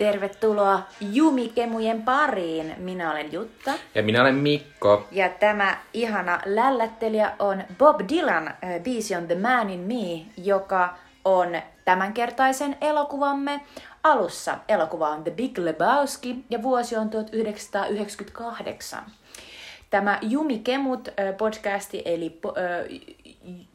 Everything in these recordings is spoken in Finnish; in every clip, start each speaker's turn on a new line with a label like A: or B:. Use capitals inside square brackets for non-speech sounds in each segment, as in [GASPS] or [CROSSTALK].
A: Tervetuloa Jumikemujen pariin. Minä olen Jutta.
B: Ja minä olen Mikko.
A: Ja tämä ihana lällättelijä on Bob Dylan, äh, biisi on The Man in Me, joka on tämänkertaisen elokuvamme alussa. Elokuva on The Big Lebowski ja vuosi on 1998. Tämä Jumi Kemut äh, podcasti, eli äh,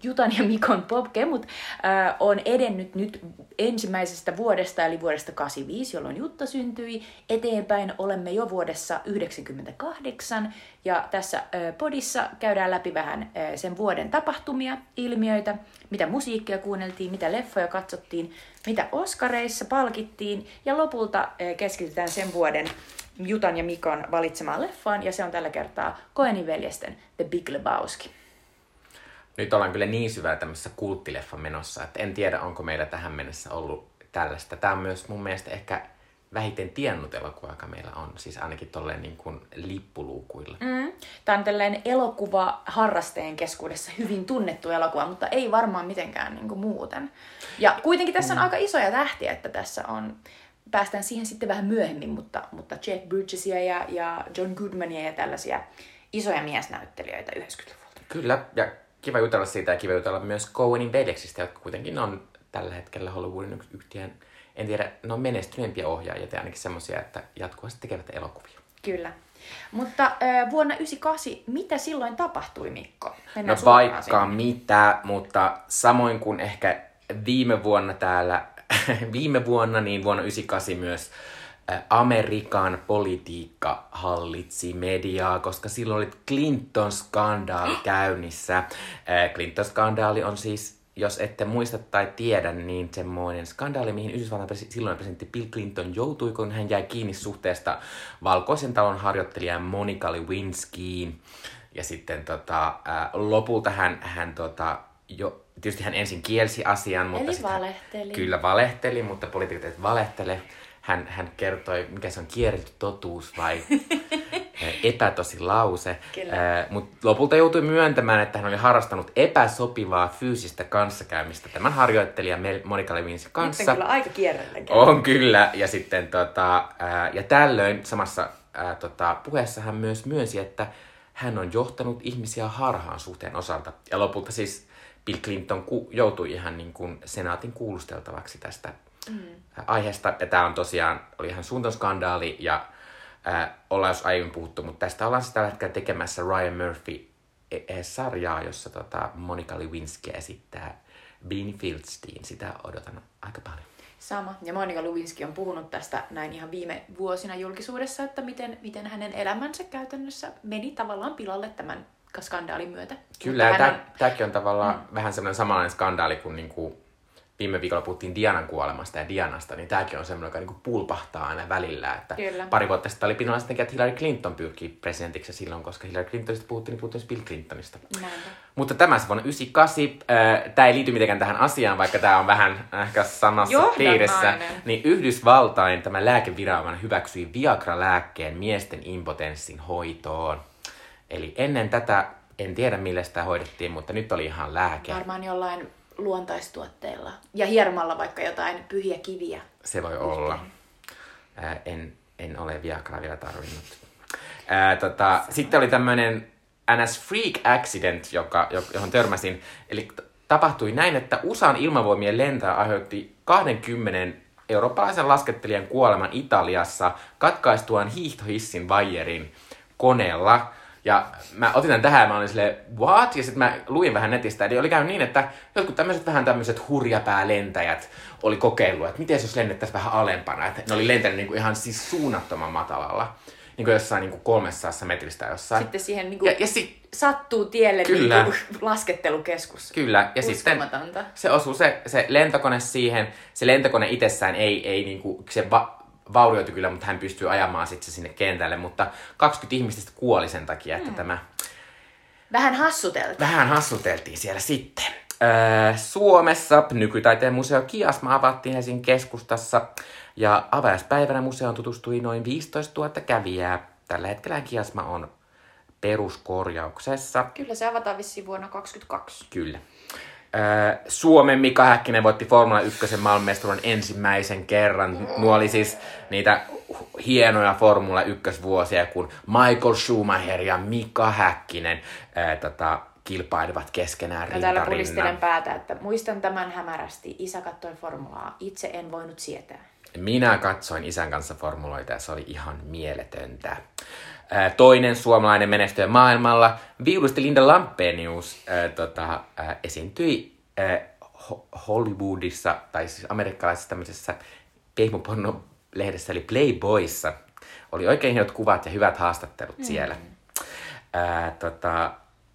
A: Jutan ja Mikon Popkemut äh, on edennyt nyt ensimmäisestä vuodesta, eli vuodesta 85, jolloin Jutta syntyi. Eteenpäin olemme jo vuodessa 98, ja tässä äh, podissa käydään läpi vähän äh, sen vuoden tapahtumia, ilmiöitä, mitä musiikkia kuunneltiin, mitä leffoja katsottiin, mitä Oskareissa palkittiin, ja lopulta äh, keskitytään sen vuoden Jutan ja Mikon valitsemaan leffaan, ja se on tällä kertaa Koenin veljesten The Big Lebowski
B: nyt ollaan kyllä niin syvällä tämmöisessä kulttileffan menossa, että en tiedä, onko meillä tähän mennessä ollut tällaista. Tämä on myös mun mielestä ehkä vähiten tiennut elokuva, joka meillä on, siis ainakin tolleen niin kuin lippuluukuilla.
A: Mm. Tämä on tällainen elokuva harrasteen keskuudessa hyvin tunnettu elokuva, mutta ei varmaan mitenkään niin kuin muuten. Ja kuitenkin tässä on mm. aika isoja tähtiä, että tässä on, päästään siihen sitten vähän myöhemmin, mutta, mutta Jack Bridgesia ja, ja John Goodmania ja tällaisia isoja miesnäyttelijöitä 90-luvulta.
B: Kyllä, ja kiva jutella siitä ja kiva jutella myös Coenin veljeksistä, jotka kuitenkin on tällä hetkellä Hollywoodin yhtiön, en tiedä, ne on menestyneempiä ohjaajia tai ainakin semmoisia, että jatkuvasti tekevät elokuvia.
A: Kyllä. Mutta äh, vuonna 98, mitä silloin tapahtui, Mikko?
B: Mennään no vaikka sinne. mitä, mutta samoin kuin ehkä viime vuonna täällä, [LAUGHS] viime vuonna, niin vuonna 98 myös Amerikan politiikka hallitsi mediaa, koska silloin oli Clinton-skandaali käynnissä. Clinton-skandaali on siis, jos ette muista tai tiedä, niin semmoinen skandaali, mihin Yhdysvaltain silloin presidentti Bill Clinton joutui, kun hän jäi kiinni suhteesta valkoisen talon harjoittelijan Monica Lewinskiin. Ja sitten tota, lopulta hän, hän tota, jo, tietysti hän ensin kielsi asian, mutta
A: Eli valehteli.
B: Kyllä valehteli, mutta poliitikot valehtele hän, hän kertoi, mikä se on kierretty totuus vai [LAUGHS] epätosi lause. Mutta lopulta joutui myöntämään, että hän oli harrastanut epäsopivaa fyysistä kanssakäymistä tämän harjoittelijan Monika Levinsin kanssa.
A: Nyt on kyllä aika kierrellä.
B: On kyllä. Ja, sitten, tota, ää, ja tällöin samassa ää, tota, puheessa hän myös myönsi, että hän on johtanut ihmisiä harhaan suhteen osalta. Ja lopulta siis Bill Clinton ku- joutui ihan niin kuin senaatin kuulusteltavaksi tästä mm. aiheesta. Ja tämä on tosiaan, oli ihan suunton skandaali ja äh, ollaan jos aiemmin puhuttu, mutta tästä ollaan siis tällä hetkellä tekemässä Ryan Murphy-sarjaa, jossa tota, Monica Lewinsky esittää Beanie Fieldstein. Sitä odotan aika paljon.
A: Sama. Ja Monika Lewinsky on puhunut tästä näin ihan viime vuosina julkisuudessa, että miten, miten hänen elämänsä käytännössä meni tavallaan pilalle tämän skandaalin myötä.
B: Kyllä, ja hänen... tämäkin on tavallaan mm. vähän semmoinen samanlainen skandaali kuin, niin kuin viime viikolla puhuttiin Dianan kuolemasta ja Dianasta, niin tämäkin on semmoinen, joka niinku pulpahtaa aina välillä. Että Kyllä. Pari vuotta sitten oli pinnalla sitten, että Hillary Clinton pyrkii presidentiksi silloin, koska Hillary Clintonista puhuttiin, niin puhuttiin Bill Clintonista. Näin. Mutta tämä se vuonna 98, tämä ei liity mitenkään tähän asiaan, vaikka tämä on vähän ehkä samassa piirissä, niin Yhdysvaltain tämä lääkeviranomainen hyväksyi Viagra-lääkkeen miesten impotenssin hoitoon. Eli ennen tätä, en tiedä millä sitä hoidettiin, mutta nyt oli ihan lääke.
A: Varmaan jollain luontaistuotteilla ja hiermalla vaikka jotain pyhiä kiviä.
B: Se voi yhteen. olla. Ää, en, en ole Viagraa vielä tarvinnut. Ää, tota, sitten oli tämmöinen NS Freak Accident, joka, johon törmäsin. Eli tapahtui näin, että USAn ilmavoimien lentäjä aiheutti 20 eurooppalaisen laskettelijan kuoleman Italiassa katkaistuaan hiihtohissin vaijerin koneella. Ja mä otin tämän tähän ja mä olin silleen, what? Ja sitten mä luin vähän netistä. Eli oli käynyt niin, että jotkut tämmöiset vähän tämmöiset hurjapäälentäjät oli kokeillut, että miten jos lennettäisiin vähän alempana. Että ne oli lentänyt niinku ihan siis suunnattoman matalalla. Niin kuin jossain niin kuin 300 metristä jossain.
A: Sitten siihen niin kuin ja, ja si- sattuu tielle kyllä. Niin kuin laskettelukeskus.
B: Kyllä, ja sitten se osuu se, se lentokone siihen. Se lentokone itsessään ei, ei niin kuin, se va- vaurioitu kyllä, mutta hän pystyy ajamaan sitten sinne kentälle. Mutta 20 ihmistä kuoli sen takia, että mm. tämä...
A: Vähän hassuteltiin.
B: Vähän hassuteltiin siellä sitten. Öö, Suomessa nykytaiteen museo Kiasma avattiin Helsingin keskustassa ja avajaispäivänä museoon tutustui noin 15 000 kävijää. Tällä hetkellä Kiasma on peruskorjauksessa.
A: Kyllä se avataan vissiin vuonna 2022.
B: Kyllä. Äh, Suomen Mika Häkkinen voitti Formula 1 maailmanmestaruuden ensimmäisen kerran. Nuo oli siis niitä hienoja Formula 1 vuosia, kun Michael Schumacher ja Mika Häkkinen ää, tota, kilpailivat keskenään
A: Ja täällä
B: rinta
A: pulistelen päätä, että muistan tämän hämärästi. Isä kattoi formulaa. Itse en voinut sietää.
B: Minä katsoin isän kanssa formuloita ja se oli ihan mieletöntä. Ää, Toinen suomalainen menestyjä maailmalla, viulusti Linda Lampenius, ää, tota, ää, esiintyi ää, Ho- Hollywoodissa, tai siis amerikkalaisessa tämmöisessä pehmoporno-lehdessä, eli Playboyssa. Oli oikein hienot kuvat ja hyvät haastattelut siellä. Ää, tota,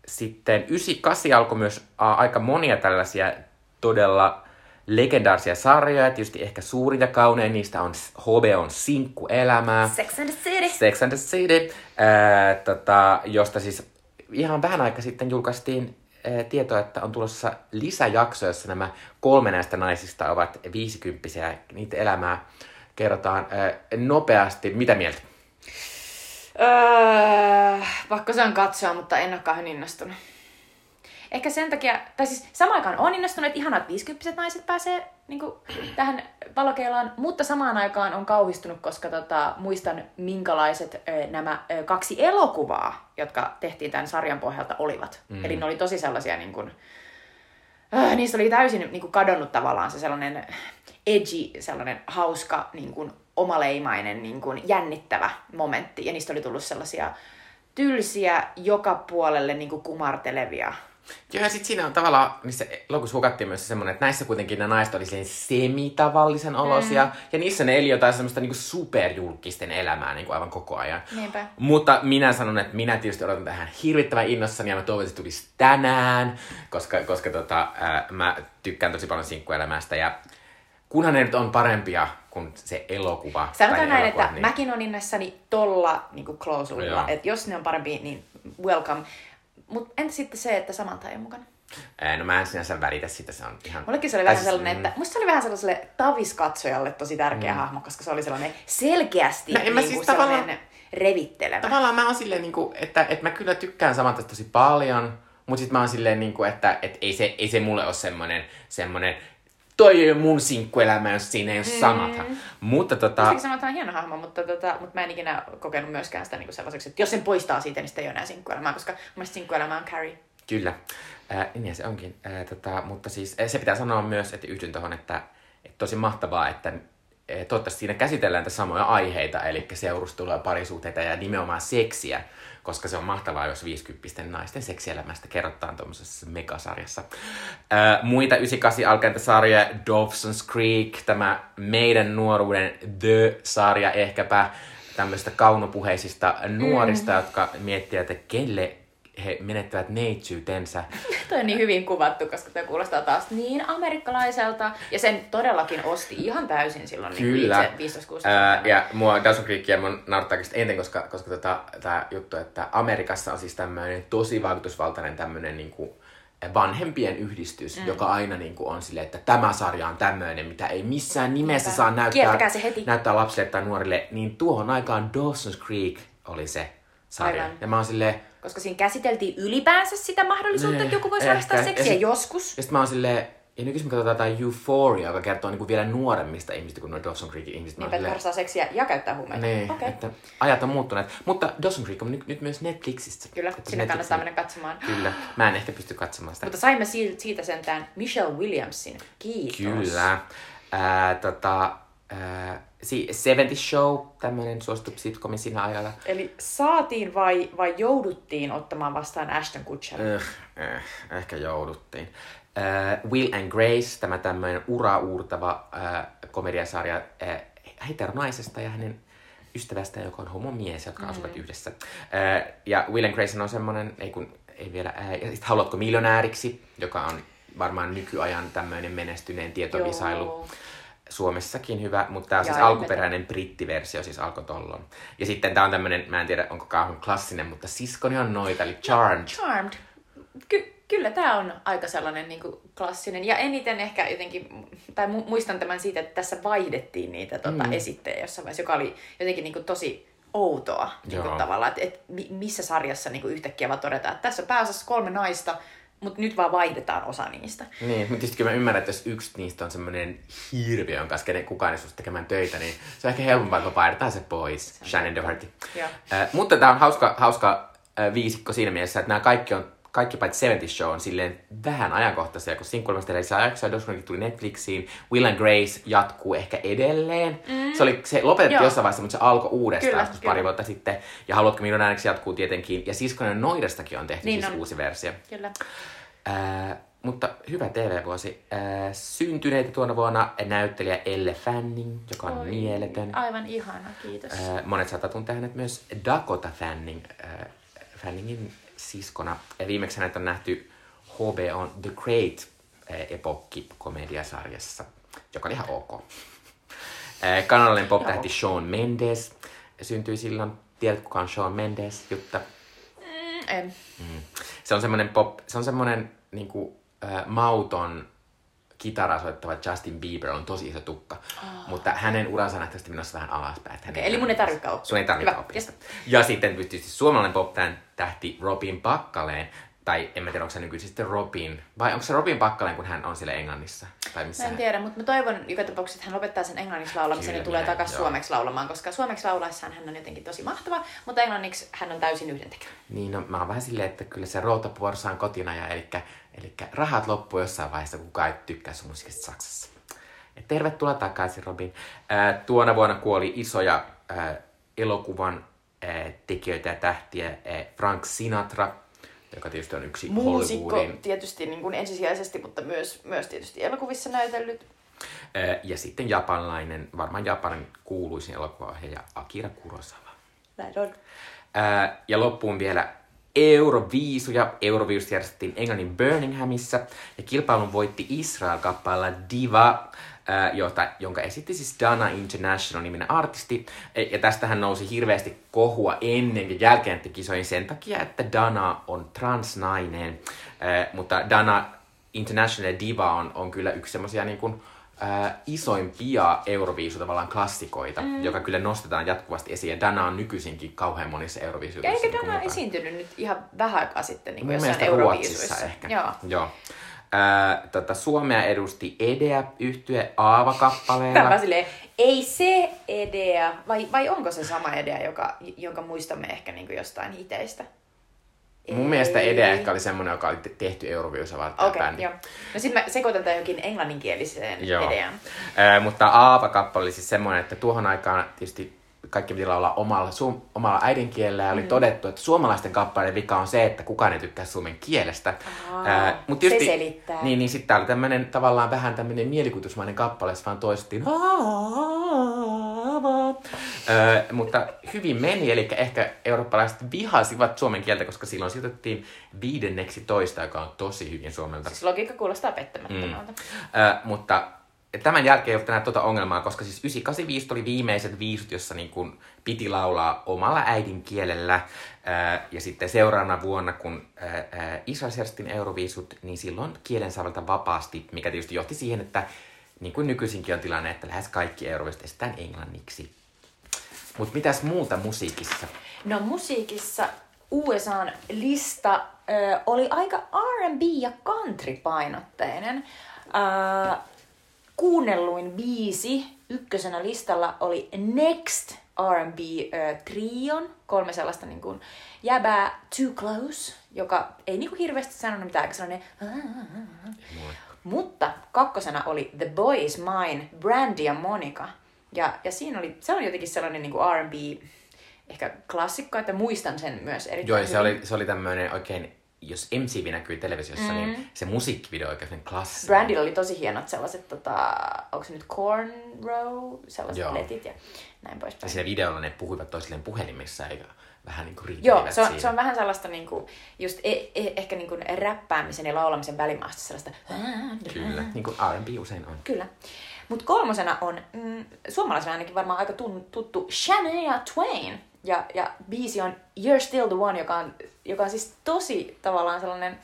B: sitten 98 alkoi myös aika monia tällaisia todella legendaarisia sarjoja. Tietysti ehkä suurin ja kaunein niistä on HBOn Sinkku elämää.
A: Sex and the City.
B: Sex and the City, ää, tota, josta siis ihan vähän aika sitten julkaistiin ää, tietoa, että on tulossa lisäjakso, jossa nämä kolme näistä naisista ovat viisikymppisiä niiden elämää kerrotaan ää, nopeasti. Mitä mieltä?
A: Öö, pakko se on katsoa, mutta en ole kauhean innostunut. Ehkä sen takia, tai siis samaan aikaan on innostunut, että ihanat 50 naiset pääsee niin kuin, tähän valokeilaan, mutta samaan aikaan on kauhistunut, koska tota, muistan minkälaiset ö, nämä ö, kaksi elokuvaa, jotka tehtiin tämän sarjan pohjalta, olivat. Mm. Eli ne oli tosi sellaisia, niin kuin, äh, niistä oli täysin niin kuin, kadonnut tavallaan se sellainen edgy, sellainen hauska, niin kuin, omaleimainen, niin kuin, jännittävä momentti. Ja niistä oli tullut sellaisia tylsiä, joka puolelle niin kuin, kumartelevia
B: Joo, ja sitten siinä on tavallaan, niissä lopussa hukattiin myös semmoinen, että näissä kuitenkin nämä naiset oli semitavallisen olosia, mm. ja niissä ne eli jotain semmoista niinku superjulkisten elämää niinku aivan koko ajan.
A: Niinpä.
B: Mutta minä sanon, että minä tietysti odotan tähän hirvittävän innossani, ja mä toivon, että se tulisi tänään, koska, koska tota, ää, mä tykkään tosi paljon sinkkuelämästä, ja kunhan ne nyt on parempia kuin se elokuva.
A: Sanotaan näin,
B: elokuvat,
A: että niin... mäkin on innoissani tolla niin klausulilla,
B: Joo.
A: että jos ne on parempi, niin welcome. Mutta entä sitten se, että Samantha ei ole mukana?
B: No mä en sinänsä välitä sitä, se on ihan...
A: Mullekin se oli vähän
B: siis,
A: sellainen,
B: mm.
A: että musta se oli vähän sellaiselle taviskatsojalle tosi tärkeä mm. hahmo, koska se oli sellainen selkeästi
B: No en mä
A: niin
B: siis tavallaan-
A: revittelevä.
B: Tavallaan mä oon silleen, niin kuin, että, että mä kyllä tykkään Samanthasta tosi paljon, mutta sit mä oon silleen, niin kuin, että, että ei, se, ei se mulle ole semmonen, semmonen toi ei ole mun sinkkuelämä, jos siinä ei ole Samantha. Mutta tota,
A: Mustakin Samantha on hieno hahmo, mutta, tota, mutta mä en ikinä kokenut myöskään sitä niin kuin sellaiseksi, että jos sen poistaa siitä, niin sitten ei ole enää sinkkuelämää, koska mun mielestä sinkkuelämä on Carrie.
B: kyllä, ää, niin se onkin. Ää, tota, mutta siis se pitää sanoa myös, että yhdyn tuohon, että, että tosi mahtavaa, että toivottavasti siinä käsitellään samoja aiheita, eli seurustelua, parisuhteita ja nimenomaan seksiä, koska se on mahtavaa, jos 50 naisten seksielämästä kerrotaan tuommoisessa megasarjassa. Ää, muita 98 alkaneita sarjoja, Dawson's Creek, tämä meidän nuoruuden The-sarja ehkäpä, tämmöistä kaunopuheisista nuorista, mm. jotka miettivät, että kelle he menettävät neitsyytensä. [LAUGHS]
A: Toi on niin hyvin kuvattu, koska toi kuulostaa taas niin amerikkalaiselta. Ja sen todellakin osti ihan täysin silloin
B: Kyllä.
A: niin 15-16
B: Ää, ja mua Dawson Creekia mun naurattaakin sitä eniten, koska, koska tota, tämä juttu, että Amerikassa on siis tämmöinen tosi vaikutusvaltainen tämmöinen niinku vanhempien yhdistys, mm. joka aina niinku on silleen, että tämä sarja on tämmöinen, mitä ei missään nimessä
A: Niinpä.
B: saa näyttää, näyttää lapsille tai nuorille, niin tuohon aikaan Dawson's Creek oli se sarja.
A: Aivan.
B: Ja mä oon silleen,
A: Koska siinä käsiteltiin ylipäänsä sitä mahdollisuutta,
B: Niin,
A: että joku voisi harrastaa
B: Ja
A: seksiä
B: sit-
A: joskus.
B: Ja sitten mä oon silleen, ja nykyisin me katsotaan jotain Euphoria, joka kertoo niinku vielä nuoremmista ihmisistä kuin nuo Dawson Creekin ihmiset.
A: Niinpä, että harrastaa seksiä ja käyttää huumeita.
B: Niin,
A: Okei.
B: että ajat on muuttuneet. Mutta Dawson Creek on nyt, nyt myös Netflixissä.
A: Kyllä,
B: Että
A: sinne kannattaa mennä katsomaan.
B: Kyllä. Mä en ehkä pysty katsomaan sitä.
A: Mutta saimme siitä, siitä sentään Michelle Williamsin. Kiitos.
B: Kyllä. Ää, tota, ää, 70 Show, tämmönen suosittu sitcomi siinä ajalla.
A: Eli saatiin vai, vai jouduttiin ottamaan vastaan Ashton Kutcher?
B: Öh, eh, ehkä jouduttiin. Ää, Will and Grace, tämä tämmöinen ura-uurtava ää, komediasarja ää, heteronaisesta ja hänen ystävästään, joka on homomies, jotka mm. asuvat yhdessä. Ää, ja Will and Grace on semmoinen, ei kun, ei vielä, ää, ja sit Haluatko miljonääriksi, joka on varmaan nykyajan tämmöinen menestyneen tietovisailu.
A: Joo.
B: Suomessakin hyvä, mutta tämä on siis
A: Ja
B: alkuperäinen brittiversio, siis alkoi tollon. Ja sitten tämä on tämmöinen, mä en tiedä onko kauhean klassinen, mutta siskoni on noita, eli Charmed.
A: Charmed. Ky- kyllä tämä on aika sellainen niin kuin klassinen. Ja eniten ehkä jotenkin, tai mu- muistan tämän siitä, että tässä vaihdettiin niitä tota, mm. esittejä jossain vaiheessa, joka oli jotenkin niin kuin tosi outoa niin kuin tavallaan, että et, mi- missä sarjassa niin kuin yhtäkkiä vaan todetaan, että tässä on pääosassa kolme naista, mutta nyt vaan vaihdetaan osa niistä.
B: Niin, mutta tietysti kyllä mä ymmärrän, että jos yksi niistä on semmoinen hirviö, jonka kanssa kenen kukaan ei suostu tekemään töitä, niin se on ehkä helpompaa, kun vaihdetaan se pois.
A: Se on
B: Shannon. Doherty. Äh, mutta tämä on hauska, hauska äh, viisikko siinä mielessä, että nämä kaikki on kaikki paitsi 70 Show on silleen vähän ajankohtaisia, kun Sinkkuilmasta lisää jaksoja, Dawsonkin tuli Netflixiin, Will and Grace jatkuu ehkä edelleen. Mm. Se, oli, se lopetettiin
A: Joo.
B: jossain vaiheessa, mutta se alkoi uudestaan
A: Kyllä, kyllä.
B: pari vuotta sitten. Ja Haluatko miljonääriksi jatkuu tietenkin. Ja Siskonen Noidastakin on tehty
A: Niin
B: siis
A: on.
B: uusi versio.
A: Kyllä.
B: Ää, mutta hyvä TV-vuosi. Ää, syntyneitä tuona vuonna näyttelijä Elle Fanning, joka on
A: Oi,
B: mieletön.
A: Aivan ihana, kiitos.
B: Ää, monet saattaa tuntea hänet myös Dakota Fanning, ää, Fanningin siskona. Ja viimeksi hänet on nähty HBO The Great ää, epokki komediasarjassa, joka oli ihan ok. [LAUGHS] Ää, Kanadalainen pop-tähti Shawn Mendes syntyi silloin. Tiedätkö kuka on Shawn Mendes, Jutta?
A: Mm, en.
B: Mm. Se on semmoinen pop, se on semmoinen niinku, äh, mauton kitaraa soittava Justin Bieber on tosi iso tukka. Oh. Mutta hänen uransa on nähtävästi menossa vähän alaspäin.
A: Okei, eli mun ei tarvitsekaan oppia.
B: Sun ei tarvitse oppia
A: yes.
B: Ja sitten tietysti suomalainen pop tähti Robin Pakkaleen. Tai en mä tiedä, onko se nykyisin sitten Robin. Vai onko se Robin Pakkaleen, kun hän on siellä Englannissa? Tai missä
A: Mä en
B: hän-
A: tiedä, mutta mä toivon joka tapauksessa, että hän lopettaa sen englanniksi laulamisen ja tulee takaisin suomeksi laulamaan, koska suomeksi laulaessaan hän on jotenkin tosi mahtava, mutta englanniksi hän on täysin yhdentekevä.
B: Niin, no, mä oon vähän silleen, että kyllä se routapuorossa on kotina, ja eli, eli rahat loppuu jossain vaiheessa, kun kukaan ei tykkää sun musiikista Saksassa. Et tervetuloa takaisin, Robin. Ää, tuona vuonna kuoli isoja ää, elokuvan ää, tekijöitä ja tähtiä. Ää, Frank Sinatra, joka tietysti on yksi
A: Muusikko
B: Hollywoodin.
A: tietysti niin kuin ensisijaisesti, mutta myös, myös tietysti elokuvissa näytellyt.
B: Ää, ja sitten japanilainen, varmaan Japanin kuuluisin elokuvaohjaaja Akira Kurosawa.
A: Näin on.
B: Ää, ja loppuun vielä Euroviisuja. Euroviisut järjestettiin Englannin Birminghamissa ja kilpailun voitti Israel kappaleella Diva, ää, jota, jonka esitti siis Dana International niminen artisti. E- Ja tästähän nousi hirveästi kohua ennen ja jälkeen kisoihin sen takia, että Dana on transnainen. Ää, mutta Dana International Diva on, on kyllä yksi semmosia niin kuin, ää, isoimpia Euroviisu tavallaan klassikoita, mm. joka kyllä nostetaan jatkuvasti esiin. Ja Dana on nykyisinkin kauhean monissa Euroviisuissa.
A: Ja eikö
B: niin
A: Dana
B: mukana.
A: esiintynyt nyt ihan vähän aikaa sitten niin kuin jossain Euroviisuissa?
B: Ehkä.
A: Joo.
B: Joo. Ää, tota, Suomea edusti Edea yhtye Aava-kappaleella.
A: vaan silleen, ei se Edea, vai, vai onko se sama Edea, joka, jonka muistamme ehkä niin kuin jostain hiteistä?
B: Mun mielestä Edea ehkä oli semmonen, joka oli te- tehty Euroviisussa varten.
A: Okei, okay, joo. No sit mä sekoitan tämän jokin englanninkieliseen
B: Joo.
A: Edeaan.
B: Ää, mutta Aava-kappale oli siis semmoinen, että tuohon aikaan tietysti kaikki piti laulaa omalla, suom, omalla äidinkielellä ja oli mm. todettu, että suomalaisten kappaleiden vika on se, että kukaan ei tykkää suomen kielestä.
A: Aa,
B: mut
A: se selittää.
B: Niin, niin sitten tää oli tämmönen tavallaan vähän tämmönen mielikuvitusmainen kappale, jossa vaan toistettiin Aava. Ää, mutta hyvin meni, eli ehkä eurooppalaiset vihasivat suomen kieltä, koska silloin sijoitettiin viidenneksi toista, joka on tosi hyvin suomelta.
A: Siis logiikka kuulostaa pettämättömältä. Mm.
B: Ö, mutta tämän jälkeen ei ollut enää tuota ongelmaa, koska siis 985 tuli viimeiset viisut, jossa niin kun piti laulaa omalla äidinkielellä. Ja sitten seuraavana vuonna, kun Israel järjestettiin euroviisut, niin silloin kielen saa valita vapaasti, mikä tietysti johti siihen, että niin kuin nykyisinkin on tilanne, että lähes kaikki euroviisut estetään englanniksi. Mutta mitäs muuta musiikissa?
A: No musiikissa USAn lista ö, oli aika R&B ja country-painotteinen. Ö, kuunnelluin biisi ykkösenä listalla oli Next R&B ö, trion, kolme sellaista niin kuin jäbää Too Close, joka ei niin kuin hirveästi sanonut mitään, sellainen mutta kakkosena oli The Boy Is Mine, Brandy ja Monica. Ja, ja siinä oli, se oli jotenkin sellainen niin kuin R&B, ehkä klassikko, että muistan sen myös erittäin
B: Joo, ja se
A: hyvin.
B: oli, se oli tämmöinen oikein, jos MTV näkyy televisiossa, mm. niin se musiikkivideo on oikein klassinen.
A: Brandylla oli tosi hienot sellaiset, tota, onko se nyt cornrow, sellaiset
B: Joo.
A: letit ja näin
B: Ja
A: poispäin.
B: siinä videolla ne puhuivat toisilleen puhelimissa, eikä vähän niin kuin
A: Joo, se on,
B: siinä.
A: se on vähän sellaista niinku, just e, e, ehkä niinku räppäämisen ja laulamisen välimaasta sellaista.
B: Kyllä, niin kuin R&B usein on.
A: Kyllä. Mutta kolmosena on mm, suomalaisena ainakin varmaan aika tun, tuttu Shania Twain. Ja, ja biisi on You're Still the One, joka on, joka on siis tosi tavallaan sellainen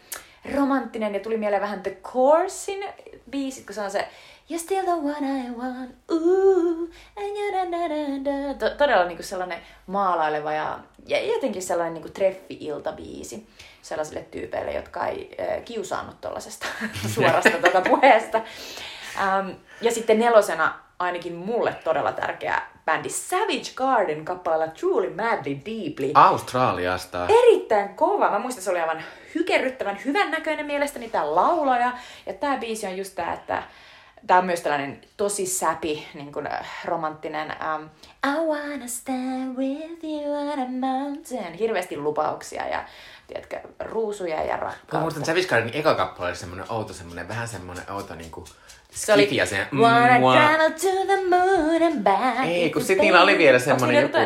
A: romanttinen ja tuli mieleen vähän The Coursein biisit, kun se on se You're still the one I want, ooh, and you da, da, da, da. To- Todella niinku sellainen maalaileva ja, ja jotenkin sellainen niinku treffi-iltabiisi sellaisille tyypeille, jotka ei äh, kiusaannut tuollaisesta [LAUGHS] suorasta tuota puheesta. Ähm, ja sitten nelosena ainakin mulle todella tärkeä bändi Savage Garden kappaleella Truly Madly Deeply.
B: Australiasta.
A: Erittäin kova. Mä muistan, se oli aivan hykerryttävän hyvän näköinen mielestäni tää laulaja. Ja tää biisi on just tää, että tää on myös tällainen tosi säpi, niin kuin romanttinen um, I wanna stand with you on a mountain. Hirveästi lupauksia ja tiedätkö, ruusuja ja
B: Mä
A: rakkautta.
B: muistan Savage Gardenin eka kappale oli semmonen outo, semmonen vähän semmonen outo niinku
A: Se oli
B: skifi ja se...
A: Back.
B: Ei, kun sit niillä oli vielä semmonen joku...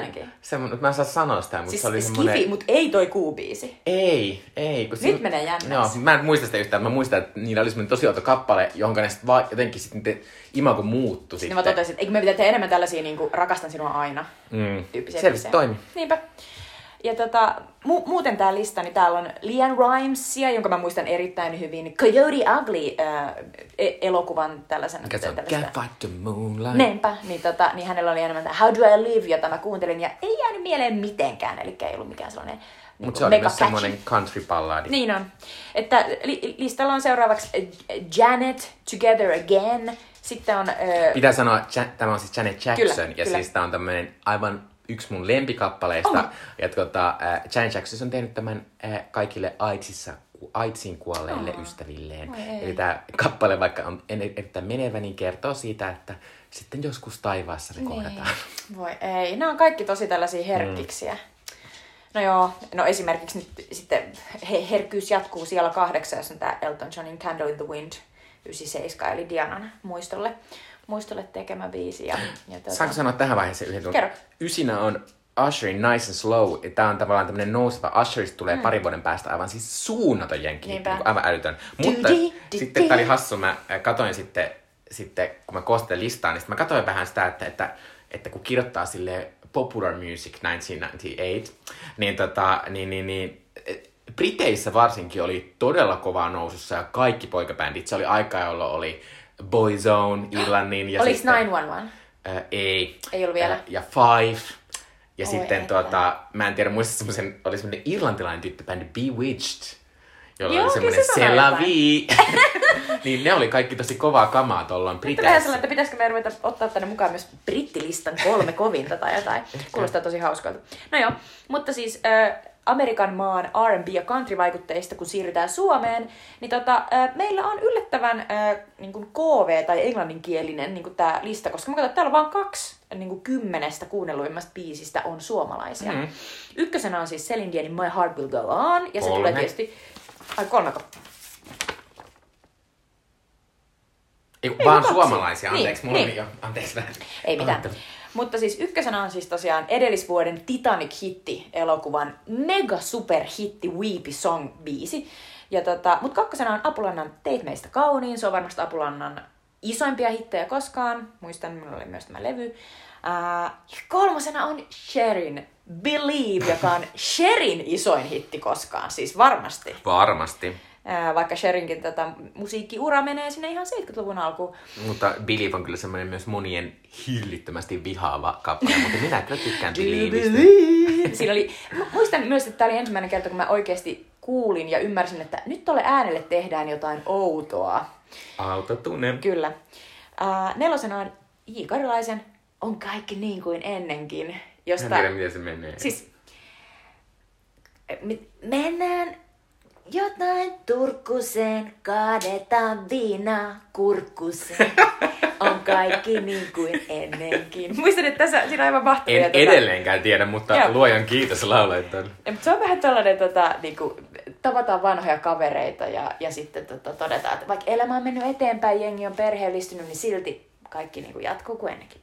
B: Semmonen, mä en saa sanoa sitä, mutta
A: Siis
B: se oli
A: skifi,
B: semmonen...
A: mut ei toi kuubiisi.
B: Ei, ei. Kun
A: Nyt menee jännäksi.
B: Joo, mä en muista sitä yhtään. Mä muistan, että niillä oli semmonen tosi outo kappale, johon ne sit vaan jotenkin sit niiden imago muuttui
A: Sitten
B: sitten.
A: mä totesin, että eikö me pitää tehdä enemmän tällaisia niin kuin, rakastan sinua aina
B: Mm.
A: tyyppisiä biisejä.
B: toimi.
A: Niinpä. Ja tota, mu- muuten tää lista, niin täällä on Lian Rimesia, jonka mä muistan erittäin hyvin. Coyote Ugly äh, e- elokuvan tällaisen.
B: Mikä se on? fight the moonlight.
A: Niinpä, niin, tota, niin hänellä oli enemmän tämä How Do I Live, jota mä kuuntelin, ja ei jäänyt mieleen mitenkään, eli ei ollut mikään sellainen niin
B: Mutta se oli myös
A: catchy.
B: semmonen country balladi.
A: Niin on. Että li- listalla on seuraavaksi äh, Janet, Together Again, sitten on... Äh,
B: Pitää sanoa, Ja- tämä on siis Janet Jackson,
A: Kyllä,
B: ja
A: kyllä.
B: siis tää on tämmönen aivan yksi mun lempikappaleista.
A: Oh.
B: Ja tota, äh, Janet Jackson on tehnyt tämän äh, kaikille AIDSissa, AIDSin kuolleille
A: Oh.
B: ystävilleen.
A: Oi ei.
B: Eli tämä kappale, vaikka on en- erittäin menevä, niin kertoo siitä, että sitten joskus taivaassa kohdataan.
A: Niin. Voi ei. Nämä on kaikki tosi tällaisia herkkiksiä. No joo, no esimerkiksi nyt sitten he, herkkyys jatkuu siellä kahdeksan, jos on tämä Elton Johnin Candle in the Wind 97, eli Dianan muistolle, muistolle tekemä biisi. Ja, ja tuota,
B: Saanko sanoa tähän vaiheeseen yhden
A: Kerro.
B: Ysinä on Usherin Nice and Slow. Tämä on tavallaan tämmönen nouseva. Usherista tulee mm. parin vuoden päästä aivan siis suunnaton jenki. Niin aivan älytön. Mutta sitten tää oli hassu. Mä äh, katoin sitten, sitten kun mä koostin listaa, niin sitten mä katoin vähän sitä, että, että, että kun kirjoittaa sille Popular Music 1998, niin, tota, niin, niin, niin Briteissä varsinkin oli todella kovaa nousussa ja kaikki poikabändit. Se oli aika, jolloin oli Boyzone, Irlannin ja
A: Oliko
B: sitten...
A: 911?
B: Äh, ei.
A: Ei ollut vielä.
B: Äh, ja Five. Ja
A: Oi
B: sitten
A: että.
B: tuota, mä en tiedä, muista semmoisen, oli semmoinen irlantilainen tyttöbändi Bewitched. Jolla
A: Joo,
B: oli semmoinen
A: se sanoi
B: C'est la
A: jotain.
B: vie. [LAUGHS] niin ne oli kaikki tosi kovaa kamaa tuolloin
A: vähän
B: Briteissä.
A: sellainen, että pitäisikö me ruveta ottaa tänne mukaan myös brittilistan kolme kovinta tai jotain. [LAUGHS] Kuulostaa tosi hauskalta. No joo, mutta siis äh, Amerikan maan R&B ja country-vaikutteista, kun siirrytään Suomeen, niin tota, meillä on yllättävän äh, niin kuin KV- tai englanninkielinen niin tämä lista, koska mä katsoin, että täällä on vain kaksi niin kuin kymmenestä kuunnelluimmasta biisistä on suomalaisia. Mm. Ykkösenä on siis Celine Dionin My Heart Will Go On, ja se
B: Kolme.
A: tulee tietysti... Ai kolmeko?
B: Ei,
A: Ei,
B: vaan
A: kaksi.
B: suomalaisia,
A: Niin,
B: anteeksi, mulla
A: niin.
B: oli jo, anteeksi vähän.
A: Ei mitään.
B: Pahoittelen.
A: Mutta siis ykkösenä on siis tosiaan edellisvuoden Titanic-hitti elokuvan mega super hitti Weepy Song biisi. Ja tota, mut kakkosena on Apulannan Teit meistä kauniin. Se on varmasti Apulannan isoimpia hittejä koskaan. Muistan, minulla oli myös tämä levy. Ja kolmosena on Sherin Believe, joka on Sherin isoin hitti koskaan. Siis varmasti.
B: Varmasti.
A: Vaikka Sherinkin tätä musiikkiura menee sinne ihan 70-luvun alkuun.
B: Mutta Believe on kyllä semmoinen myös monien hillittömästi vihaava kappale, mutta minä kyllä tykkään Believeistä.
A: Siinä oli, mu- muistan myös, että tämä oli ensimmäinen kerta, kun mä oikeasti kuulin ja ymmärsin, että nyt tuolle äänelle tehdään jotain outoa.
B: Autotune.
A: Kyllä. Uh, nelosena on J. Karilaisen On kaikki niin kuin ennenkin.
B: En
A: Josta,
B: tiedä, miten se menee.
A: siis, me- mennään jotain Turkuseen, kaadetaan viinaa kurkkuseen. On kaikki niin kuin ennenkin. Muistan, että tässä, siinä on aivan mahtavia.
B: En edelleenkään tiedä, mutta
A: Joo.
B: luojan kiitos laulajat on.
A: Ja, mutta se on vähän tällainen, tota, niinku, tavataan vanhoja kavereita ja, ja sitten tota, todetaan, että vaikka elämä on mennyt eteenpäin, jengi on perheellistynyt, niin silti kaikki niinku, jatkuu kuin ennenkin.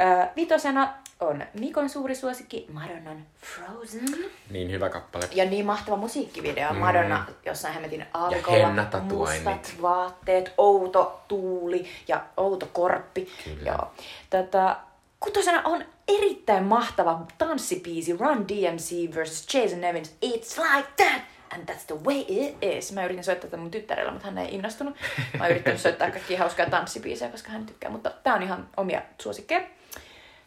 A: Öö, vitosena on Mikon suuri suosikki Madonnan Frozen.
B: Niin hyvä kappale.
A: Ja niin mahtava musiikkivideo. Mm. Madonna jossain hämmetin aavikolla.
B: hennatatuoinnit.
A: Mustat vaatteet, outo tuuli ja outo korppi.
B: Kyllä.
A: Joo. Tätä, kutosena on erittäin mahtava tanssipiisi Run DMC vs. Jason Evans. It's like that. and that's the way it is. Mä yritin soittaa tätä mun tyttärellä, mutta hän ei innostunut. Mä yrittänyt soittaa kaikkia hauskaa tanssibiisejä, koska hän tykkää, mutta tää on ihan omia suosikkeja.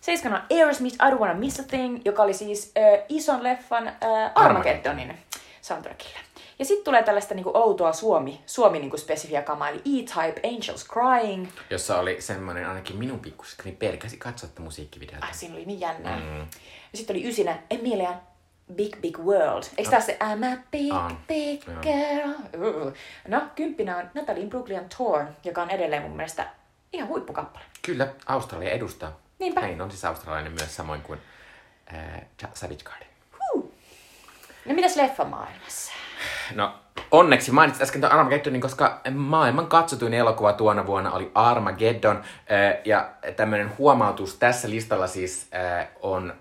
A: Seiskana on Aerosmith, I Don't Wanna Miss a Thing, joka oli siis äh, ison leffan äh, Armageddonin soundtrackille. Ja sitten tulee tällaista niinku outoa Suomi, Suomi niinku spesifiä kamaa, eli E-Type, Angels Crying.
B: Jossa oli semmoinen, ainakin minun pikkusikkani pelkäsi katsoa tätä musiikkivideota.
A: Ai, siinä oli niin jännää. Mm. Ja sitten oli ysinä Emilia Big Big World. Eikö no. tässä se I'm a big
B: On.
A: big
B: Joo.
A: girl? Uh. No, kymppinä on Natalie Brooklyn Torn, joka on edelleen mun mielestä ihan huippukappale.
B: Kyllä, Australia edustaa.
A: Niinpä.
B: Hän on siis australialainen myös samoin kuin äh, Savage Garden.
A: Huh. No mitäs leffamaailmassa?
B: No, onneksi mainitsit äsken tuon Armageddonin, koska maailman katsotuin elokuva tuona vuonna oli Armageddon. Äh, Ja tämmöinen huomautus tässä listalla siis äh, on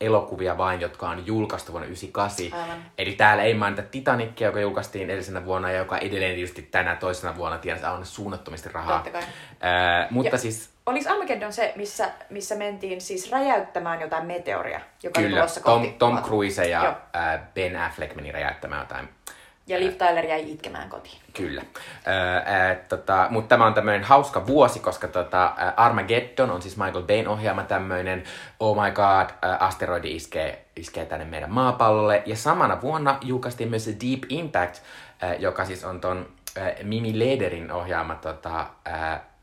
B: elokuvia vain, jotka on julkaistu vuonna 1998.
A: Aivan.
B: Eli täällä ei mainita Titanicia, joka julkaistiin edellisenä vuonna ja joka edelleen tietysti tänä toisena vuonna tiedät, on suunnattomasti rahaa. Äh, mutta
A: Ja-
B: siis
A: Oliko Armageddon se, missä, missä mentiin siis räjäyttämään jotain meteoria, joka oli
B: kyllä,
A: tulossa
B: Tom,
A: kohti
B: Tom? Cruise ja
A: Joo.
B: äh, Ben Affleck meni räjäyttämään jotain
A: Ja Liv Tyler jäi itkemään kotiin.
B: Kyllä. Öö, tota, Mutta tämä on tämmöinen hauska vuosi, koska tota, ää, Armageddon on siis Michael Bayn ohjaama tämmöinen Oh my god, ää, asteroidi iskee, iskee tänne meidän maapallolle. Ja samana vuonna julkaistiin myös Deep Impact, ää, joka siis on ton ää, Mimi Lederin ohjaama tota,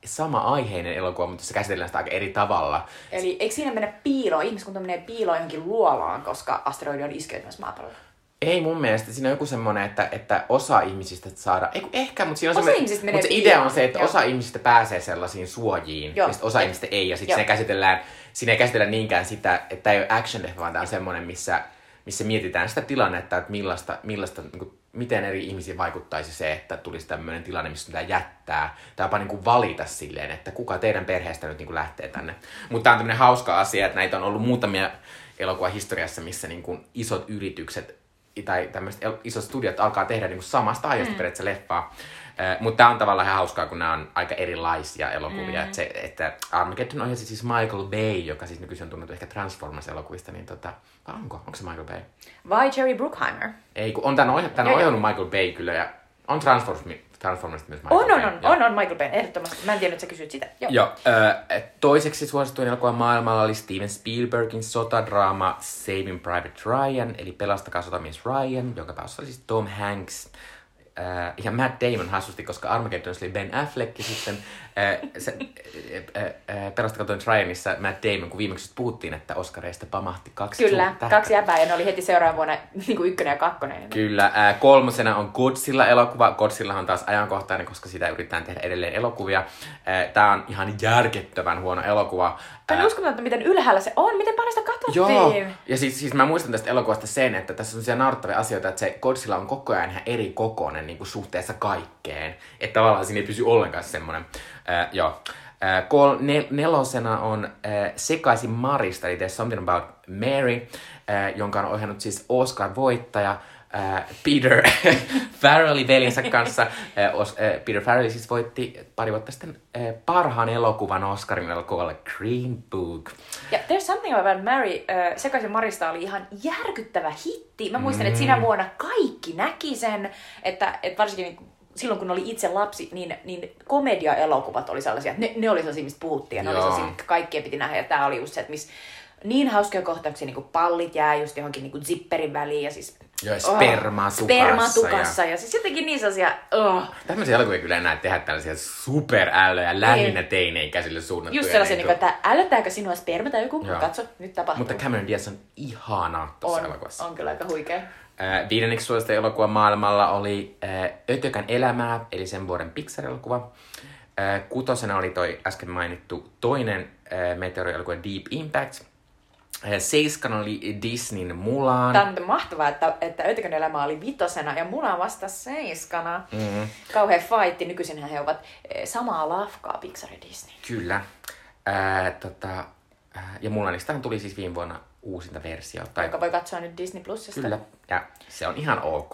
B: ää, sama-aiheinen elokuva, mutta se käsitellään sitä aika eri tavalla.
A: Eli eikö siinä mennä piiloon? Ihmiskunta menee piiloon johonkin luolaan, koska asteroidi on iskeytymässä maapallolle.
B: Ei mun mielestä. Siinä on joku semmoinen, että, että osa ihmisistä saada... Ei, ehkä, mutta siinä on
A: Osa
B: semmoinen...
A: menee
B: mutta se idea on se, että
A: joo.
B: osa ihmisistä pääsee sellaisiin suojiin,
A: Joo.
B: ja osa
A: Et-
B: ihmisistä ei. Ja sitten siinä käsitellään, siinä ei käsitellä niinkään sitä, että tämä ei ole action vaan tämä on semmoinen, missä, missä mietitään sitä tilannetta, että millaista, millaista niin kuin, miten eri ihmisiin vaikuttaisi se, että tulisi tämmöinen tilanne, missä pitää jättää, tai jopa niin kuin valita silleen, että kuka teidän perheestä nyt niin kuin lähtee tänne. Mutta tämä on tämmöinen hauska asia, että näitä on ollut muutamia elokuva historiassa, missä niin kuin isot yritykset tai tämmöiset isot studiot alkaa tehdä niin kuin samasta aiheesta mm. periaatteessa leffaa. Mutta tämä on tavallaan ihan hauskaa, kun nämä on aika erilaisia elokuvia. Mm. Että, se, että Armageddon ohjasi siis Michael Bay, joka siis nykyisin on tunnettu ehkä Transformers-elokuvista, niin tota, onko? Onko se Michael Bay?
A: Vai Jerry Bruckheimer?
B: Ei, kun on tämän, ohja- tämän ohjannut Michael Bay kyllä, ja on Transformers, Transformers myös Michael
A: On, on, on, on, on Michael Bay, ehdottomasti. Mä en tiedä, että sä kysyt sitä. Joo.
B: Joo, ö, toiseksi suosituin elokuva maailmalla oli Steven Spielbergin sotadraama Saving Private Ryan, eli Pelastakaa sotamies Ryan, jonka päässä oli siis Tom Hanks. Äh, ja Matt Damon hassusti, koska Armageddonissa oli Ben Affleck ja sitten äh, se, äh, äh, Pelastakaa sotamies Ryanissa Matt Damon, kun viimeksi puhuttiin, että Oscareista pamahti kaksi
A: Kyllä,
B: suurta
A: kaksi jäbää ja ne oli heti seuraavan vuonna [LAUGHS] niin kuin ykkönen ja kakkonen.
B: Kyllä. Äh, kolmosena on Godzilla-elokuva. Godzilla on taas ajankohtainen, koska sitä yritetään tehdä edelleen elokuvia. Äh, Tää on ihan järkyttävän huono elokuva.
A: Tämä
B: Äh,
A: on uskomatonta, miten ylhäällä se on, miten paljon sitä katsottiin.
B: Joo, ja siis, siis mä muistan tästä elokuvasta sen, että tässä on sellaisia naurettavia asioita, että se Godzilla on koko ajan ihan eri kokoinen niin kuin suhteessa kaikkeen. Että tavallaan siinä ei pysy ollenkaan semmoinen. Äh, joo. Äh, kol, nel, nelosena on äh, Sekaisin Marista, eli There's Something About Mary, äh, jonka on ohjannut siis Oscar-voittaja äh, Peter [LAUGHS] Farrelly veljensä kanssa. Äh, os, äh, Peter Farrelly siis voitti pari vuotta sitten äh, parhaan elokuvan Oscarin elokuvalle Green Book.
A: Ja There's Something About Mary, äh, Sekaisin Marista oli ihan järkyttävä hitti. Mä muistan,
B: Mm.
A: että siinä vuonna kaikki näki sen, että, että varsinkin niin silloin kun oli itse lapsi, niin, niin komedia-elokuvat oli sellaisia, että ne, ne oli sellaisia, mistä puhuttiin ja ne oli
B: Joo.
A: sellaisia, mitkä kaikkien piti nähdä. Ja tää oli just se, että missä niin hauskoja kohtauksia, niin kuin pallit jää just johonkin niin kuin zipperin väliin ja siis...
B: Joo, ja
A: Sperma
B: ja-
A: tukassa ja... ja siis jotenkin niin sellaisia... Oh.
B: Tämmöisiä elokuvia kyllä enää tehdä tällaisia superällöjä, lähinnä teineikäisille suunnattuja.
A: Just sellaisia,
B: niin
A: niin kuin, että älyttääkö sinua sperma tai joku?
B: Joo.
A: Katso, nyt tapahtuu.
B: Mutta Cameron Diaz on ihana tuossa
A: on,
B: elokuvassa.
A: on kyllä aika huikea.
B: Viidenneksi suosittu elokuva maailmalla oli Ötökän elämää, eli sen vuoden Pixar-elokuva. Kutosena oli toi äsken mainittu toinen meteorielokuva Deep Impact. Seiskana oli Disneyn Mulan.
A: Tämä on nyt mahtavaa, että, että Ötikön elämä oli vitosena ja Muna vasta seiskana.
B: Mm,
A: Kauhea fightti. Nykyisinhän he ovat samaa lafkaa Pixar ja Disney.
B: kyllä. Äh, tota, ja Mulanistahan tuli siis viime vuonna uusinta versio. Tai
A: Joka voi katsoa nyt Disney Plusista.
B: Kyllä, ja se on ihan ok.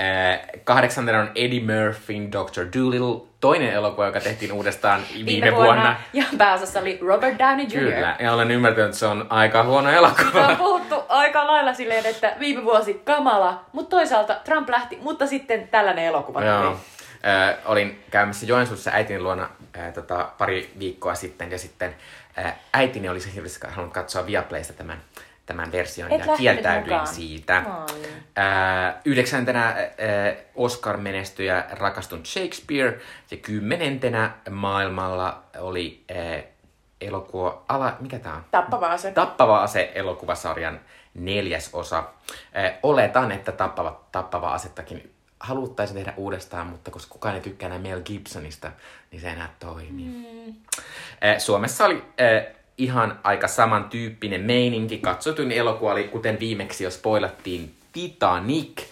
B: Äh, kahdeksantena on Eddie Murphyn Dr. Dolittle, toinen elokuva, joka tehtiin uudestaan viime, viime vuonna. vuonna.
A: Ja pääosassa oli Robert Downey Jr.
B: Kyllä, ja olen ymmärtänyt, että se on aika huono elokuva.
A: on puhuttu aika lailla silleen, että viime vuosi kamala, mutta toisaalta Trump lähti, mutta sitten tällainen elokuva
B: Joo. tuli. Äh, olin käymässä Joensuussa äitini luona äh, tota, pari viikkoa sitten, ja sitten äh, äitini olisi hirveästi halunnut katsoa Viaplaysta tämän tämän version Et ja kieltäydyin mukaan. siitä. Ää, yhdeksäntenä ää, Oscar-menestyjä rakastunut Shakespeare ja kymmenentenä maailmalla oli ää, elokuva, ala, mikä tää on?
A: Tappava ase.
B: Tappava ase elokuvasarjan neljäs osa. Ää, oletan, että tappava, tappava asettakin haluttaisiin tehdä uudestaan, mutta koska kukaan ei tykkää Mel Gibsonista, niin se enää toimii. Mm. Suomessa oli ihan aika samantyyppinen meininki. Katsotuin elokuva oli, kuten viimeksi jo spoilattiin, Titanic.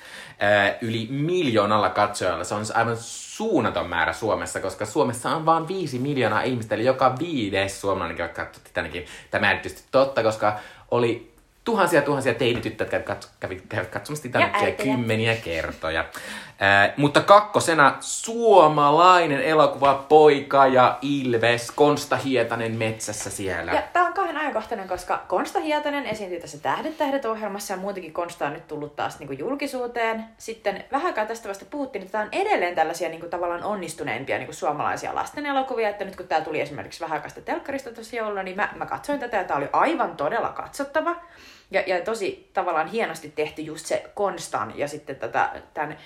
B: yli miljoonalla katsojalla. Se on aivan suunnaton määrä Suomessa, koska Suomessa on vain viisi miljoonaa ihmistä, eli joka viides suomalainen, joka katsoi Titanicin. Tämä ei tietysti totta, koska oli tuhansia tuhansia teinityttöjä, jotka kävivät katsomassa Titanicia kymmeniä kertoja. Äh, mutta kakkosena suomalainen elokuva Poika ja Ilves, Konsta Hietanen metsässä siellä.
A: Ja tää on kauhean ajankohtainen, koska Konsta Hietanen esiintyi tässä Tähdet tähdet ohjelmassa ja muutenkin Konsta on nyt tullut taas niinku julkisuuteen. Sitten vähän aikaa tästä vasta puhuttiin, että tämä on edelleen tällaisia niinku tavallaan onnistuneimpia niinku suomalaisia lasten elokuvia, että nyt kun tämä tuli esimerkiksi vähän aikaa telkkarista tuossa jouluna, niin mä, mä katsoin tätä ja tämä oli aivan todella katsottava. Ja, ja tosi tavallaan hienosti tehty just se Konstan ja sitten tätä, tämän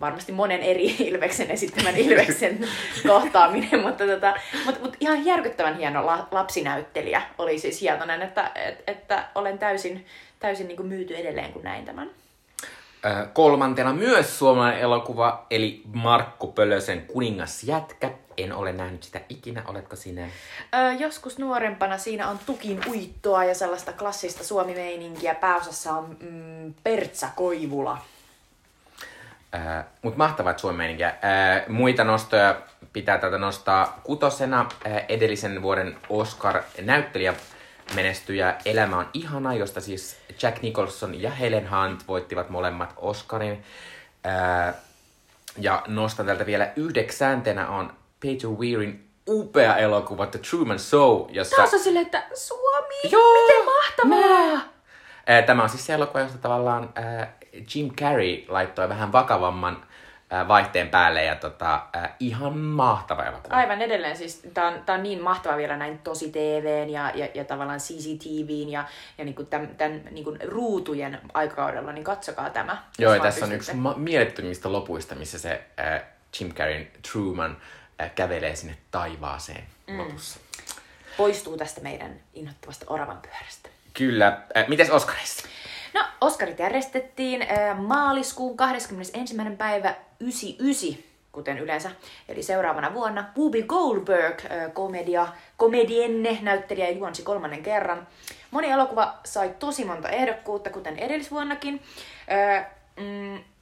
A: varmasti monen eri [LAUGHS] Ilveksen esittämän Ilveksen [LAUGHS] kohtaaminen, mutta, tota, mutta, mutta ihan järkyttävän hieno la, lapsinäyttelijä oli siis Hietonen, että, että, että olen täysin, täysin niin kuin myyty edelleen, kun näin tämän.
B: Kolmantena myös suomalainen elokuva, eli Markku Pölösen Kuningas Jätkä. En ole nähnyt sitä ikinä, oletko sinä?
A: Öö, joskus nuorempana siinä on tukin uittoa ja sellaista klassista suomimeininkiä. Pääosassa on mm, Pertsa Koivula.
B: Äh, Mutta mahtavat suomimeininkiä. Äh, muita nostoja pitää tätä nostaa kutosena. Äh, edellisen vuoden Oscar-näyttelijä menestyjä Elämä on ihana, josta siis Jack Nicholson ja Helen Hunt voittivat molemmat Oscarin. Ää, ja nostan täältä vielä yhdeksäntenä on Peter Weirin upea elokuva The Truman Show, jossa...
A: Taas on silleen, että Suomi, Joo, miten mahtavaa!
B: Ää, tämä on siis se elokuva, jossa tavallaan ää, Jim Carrey laittoi vähän vakavamman vaihteen päälle ja tota, äh, ihan mahtava elokuva.
A: Aivan edelleen, siis tää on, tää on niin mahtava vielä näin tosi TVn ja, ja, ja tavallaan CCTVn ja, ja niinku tämän, tämän niinku ruutujen aikakaudella, niin katsokaa tämä.
B: Joo, ja tässä on yksi ma- mielettömistä lopuista, missä se äh, Jim Carreyn Truman äh, kävelee sinne taivaaseen mm. lopussa.
A: Poistuu tästä meidän inhottavasta oravan pyörästä.
B: Kyllä. Äh, mites Oscarissa?
A: No, Oscarit järjestettiin äh, maaliskuun 21. päivä 99, kuten yleensä, eli seuraavana vuonna. Whoopi Goldberg, äh, komedia, komedienne näyttelijä juonsi kolmannen kerran. Moni elokuva sai tosi monta ehdokkuutta, kuten edellisvuonnakin. Äh, mm,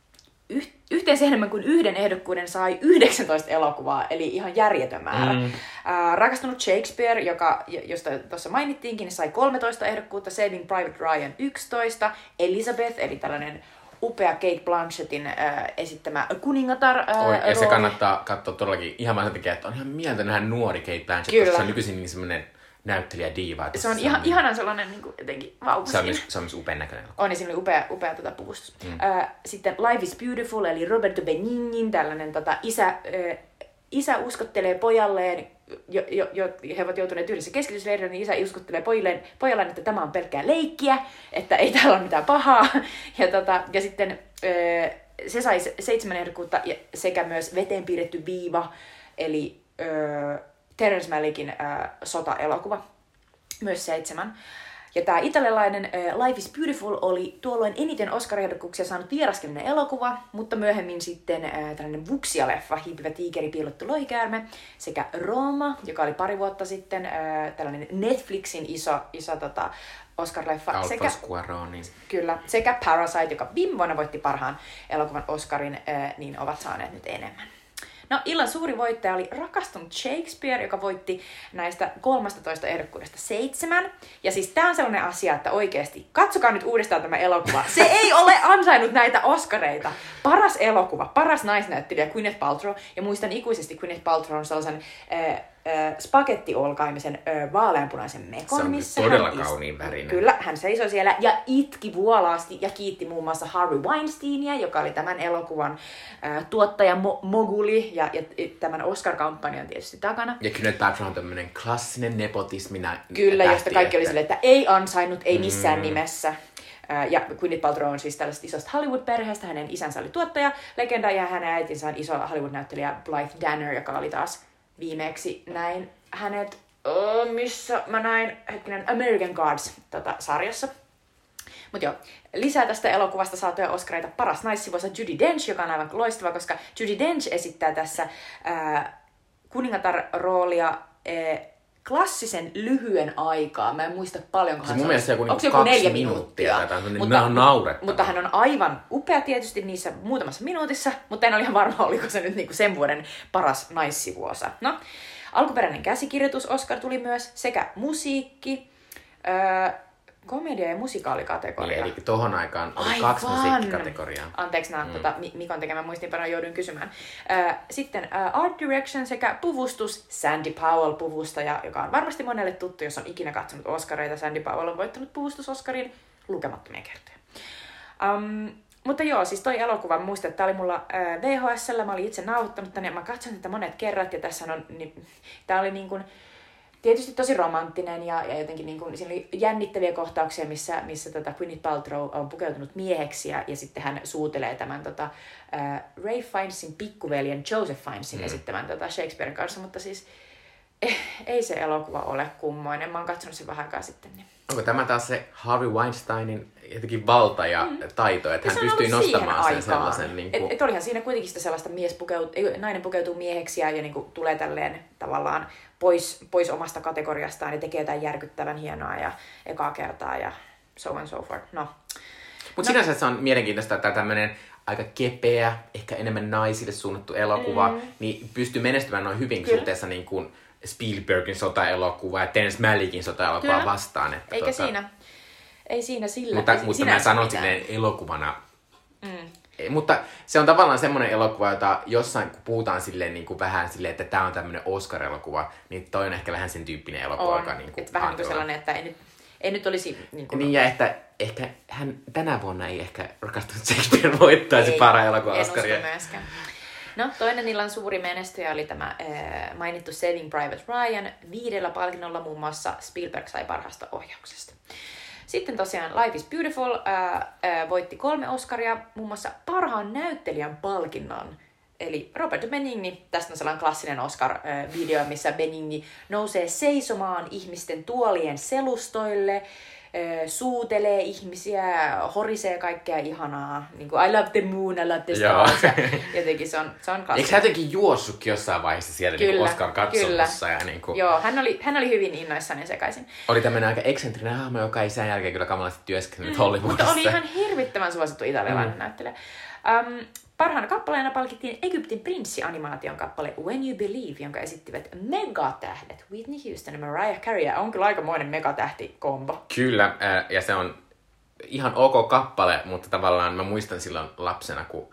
A: yhteensä enemmän kuin yhden ehdokkuuden sai 19 elokuvaa, eli ihan järjetön määrä. Mm. Äh, rakastunut Shakespeare, joka, josta tuossa mainittiinkin, sai 13 ehdokkuutta, Saving Private Ryan 11, Elizabeth, eli tällainen upea Kate Blanchettin äh, esittämä kuningatar äh,
B: Oi, Ja se kannattaa katsoa todellakin ihan vaan sen että on ihan mieltä nähdä nuori Kate Blanchett, Kyllä. koska se on nykyisin niin semmoinen näyttelijä diiva.
A: Se on ihan, ihanan sellainen niin kuin, jotenkin vauva
B: se on, myös, se on myös upean näköinen.
A: On, ja siinä oli upea, upea tota, puvustus. Mm. Uh, sitten Life is Beautiful, eli Roberto Benignin, tällainen tota, isä, uh, isä uskottelee pojalleen, jo, jo, jo, he ovat joutuneet yhdessä keskitysleirille, niin isä uskottelee pojalleen, pojalleen, että tämä on pelkkää leikkiä, että ei täällä ole mitään pahaa. [LAUGHS] Ja, tota, ja sitten se sai seitsemän ehdokkuutta sekä myös veteen piirretty viiva, eli Terence Malickin äh, sota-elokuva, myös seitsemän. Ja tämä italialainen äh, Life is Beautiful oli tuolloin eniten Oscar-ehdokkuuksia saanut vieraskelinen elokuva, mutta myöhemmin sitten äh, tällainen Vuxia-leffa, Hiipivä tiikeri, piilottu lohikäärme, sekä Roma, joka oli pari vuotta sitten äh, tällainen Netflixin iso, iso tota, Oscar-leffa.
B: sekä, Cuaronin.
A: Kyllä, sekä Parasite, joka viime vuonna voitti parhaan elokuvan Oscarin, äh, niin ovat saaneet nyt enemmän. No, illan suuri voittaja oli rakastunut Shakespeare, joka voitti näistä 13 ehdokkuudesta seitsemän. Ja siis tää on sellainen asia, että oikeasti, katsokaa nyt uudestaan tämä elokuva. Se ei ole ansainnut näitä Oscareita. Paras elokuva, paras naisnäyttelijä Gwyneth Paltrow. Ja muistan ikuisesti Gwyneth Paltrow on sellaisen äh, spagettiolkaimisen äh, vaaleanpunaisen mekon,
B: Se on
A: missä
B: todella
A: hän
B: kauniin värinen.
A: Kyllä, hän seisoi siellä ja itki vuolaasti ja kiitti muun muassa Harvey Weinsteinia, joka oli tämän elokuvan äh, tuottaja mo- moguli ja, ja tämän Oscar-kampanjan tietysti takana.
B: Ja Gwyneth Paltrow on tämmönen klassinen nepotismina
A: Kyllä, josta
B: tähti,
A: kaikki oli silleen, että ei ansainnut, ei missään mm. nimessä. Ja Gwyneth Paltrow on siis tällaista isosta Hollywood-perheestä. Hänen isänsä oli tuottaja, legenda, ja hänen äitinsä on iso Hollywood-näyttelijä Blythe Danner, joka oli taas viimeksi näin hänet, oh, missä mä näin, hetkinen, American Gods tota, sarjassa. Mutta joo, lisää tästä elokuvasta saatuja Oscareita. Paras naissivuosa Judy Dench, joka on aivan loistava, koska Judy Dench esittää tässä ää, kuningatar-roolia ää, klassisen lyhyen aikaa. Mä en muista paljonko
B: Se
A: hän
B: mun mielestä joku
A: Onko
B: niinku kaksi minuuttia tai jotain, niin nämä on
A: mutta hän on aivan upea tietysti niissä muutamassa minuutissa, mutta en ole ihan varma, oliko se nyt niinku sen vuoden paras naissivuosa. No, alkuperäinen käsikirjoitus Oscar tuli myös sekä musiikki, öö, komedia- ja musikaalikategoria.
B: Eli tohon aikaan oli
A: Aivan.
B: kaksi musiikkikategoriaa.
A: Anteeksi, nämä mm. tota, Mi- Mikon tekemän muistiinpanoa jouduin kysymään. Sitten Art Direction sekä puvustus Sandy Powell puvustaja, joka on varmasti monelle tuttu, jos on ikinä katsonut Oscareita. Sandy Powell on voittanut puvustus-Oscarin lukemattomia kertoja. Um, mutta joo, siis toi elokuva, muistan, että tää oli mulla äh, VHSllä, mä olin itse nauhoittanut tänne, mä katson tätä monet kerrat, ja tässä on, niin, tää oli niin kuin, tietysti tosi romanttinen, ja, ja jotenkin niin kuin, siinä oli jännittäviä kohtauksia, missä, missä tota Gwyneth Paltrow on pukeutunut mieheksi, ja, ja sitten hän suutelee tämän tota, äh, Ray Fiennesin pikkuveljen Joseph Fiennesin mm. esittämän tota Shakespearen kanssa, mutta siis eh, ei se elokuva ole kummoinen, mä oon katsonut sen vähän aikaa sitten, niin
B: Onko tämä taas se Harvey Weinsteinin jotenkin valta ja mm. taito, että
A: Ja
B: hän
A: siihen
B: nostamaan sen
A: aikaan.
B: sellaisen niin kuin...
A: Et, et olihan siinä kuitenkin sitä sellaista mies pukeut, ei, nainen pukeutuu mieheksi ja, ja niinku tulee tälleen tavallaan pois, pois omasta kategoriastaan ja tekee jotain järkyttävän hienoa ja ekaa kertaa ja so on so forth. No,
B: Mutta no. sinänsä se on mielenkiintoista, että tämmöinen aika kepeä, ehkä enemmän naisille suunnattu elokuva, mm. niin pystyy menestymään noin hyvin
A: Kyllä.
B: suhteessa niin kuin Spielbergin sota-elokuva ja Terence Malickin sota-elokuva
A: Kyllä.
B: vastaan. Että
A: eikä siinä, ei siinä sillä.
B: Mutta,
A: ei
B: mutta mä sanon
A: mitään.
B: silleen elokuvana. Mm. Mutta se on tavallaan semmoinen elokuva, jota jossain, kun puhutaan silleen niin kuin vähän silleen, että tämä on tämmöinen Oscar-elokuva, niin toi on ehkä vähän sen tyyppinen elokuva,
A: on,
B: joka niin kuin
A: vähän kuin
B: hankala.
A: sellainen, että ei nyt, ei nyt olisi niin kuin,
B: Niin ja että ehkä hän tänä vuonna ei ehkä rakastunut Shakespeare voittaisi
A: en usko
B: Oscaria.
A: No, toinen illan suuri menestyjä oli tämä äh, mainittu Saving Private Ryan. Viidellä palkinnolla muun muassa Spielberg sai parhaasta ohjauksesta. Sitten tosiaan Life is Beautiful äh, äh, voitti kolme Oscaria, muun muassa parhaan näyttelijän palkinnon. Eli Robert Benigni, tästä on sellainen klassinen Oscar-video, missä Benigni nousee seisomaan ihmisten tuolien selustoille, suutelee ihmisiä, horisee kaikkea ihanaa. Niin kuin I love the moon, I love the stars. [LAUGHS] Jotenkin se on, se on
B: Eikö
A: klassinen.
B: hän jotenkin juossutkin jossain vaiheessa siellä niin
A: Kyllä,
B: Oscar katsomussa ja niin kuin,
A: Joo, hän oli, hän oli hyvin innoissaan ja sekaisin.
B: oli tämmöinen aika eksentrinen hahmo, joka ei sen jälkeen kyllä kamalasti työskennellyt
A: Mutta
B: Hollywoodissa.
A: oli ihan hirvittävän suosittu italialainen mm. näyttelijä. Um, parhaana kappaleena palkittiin Egyptin prinssi-animaation kappale When You Believe, jonka esittivät megatähdet Whitney Houston ja Mariah Carey. On kyllä aikamoinen megatähti-kombo.
B: Kyllä, äh, ja se on ihan ok kappale, mutta tavallaan mä muistan silloin lapsena, kun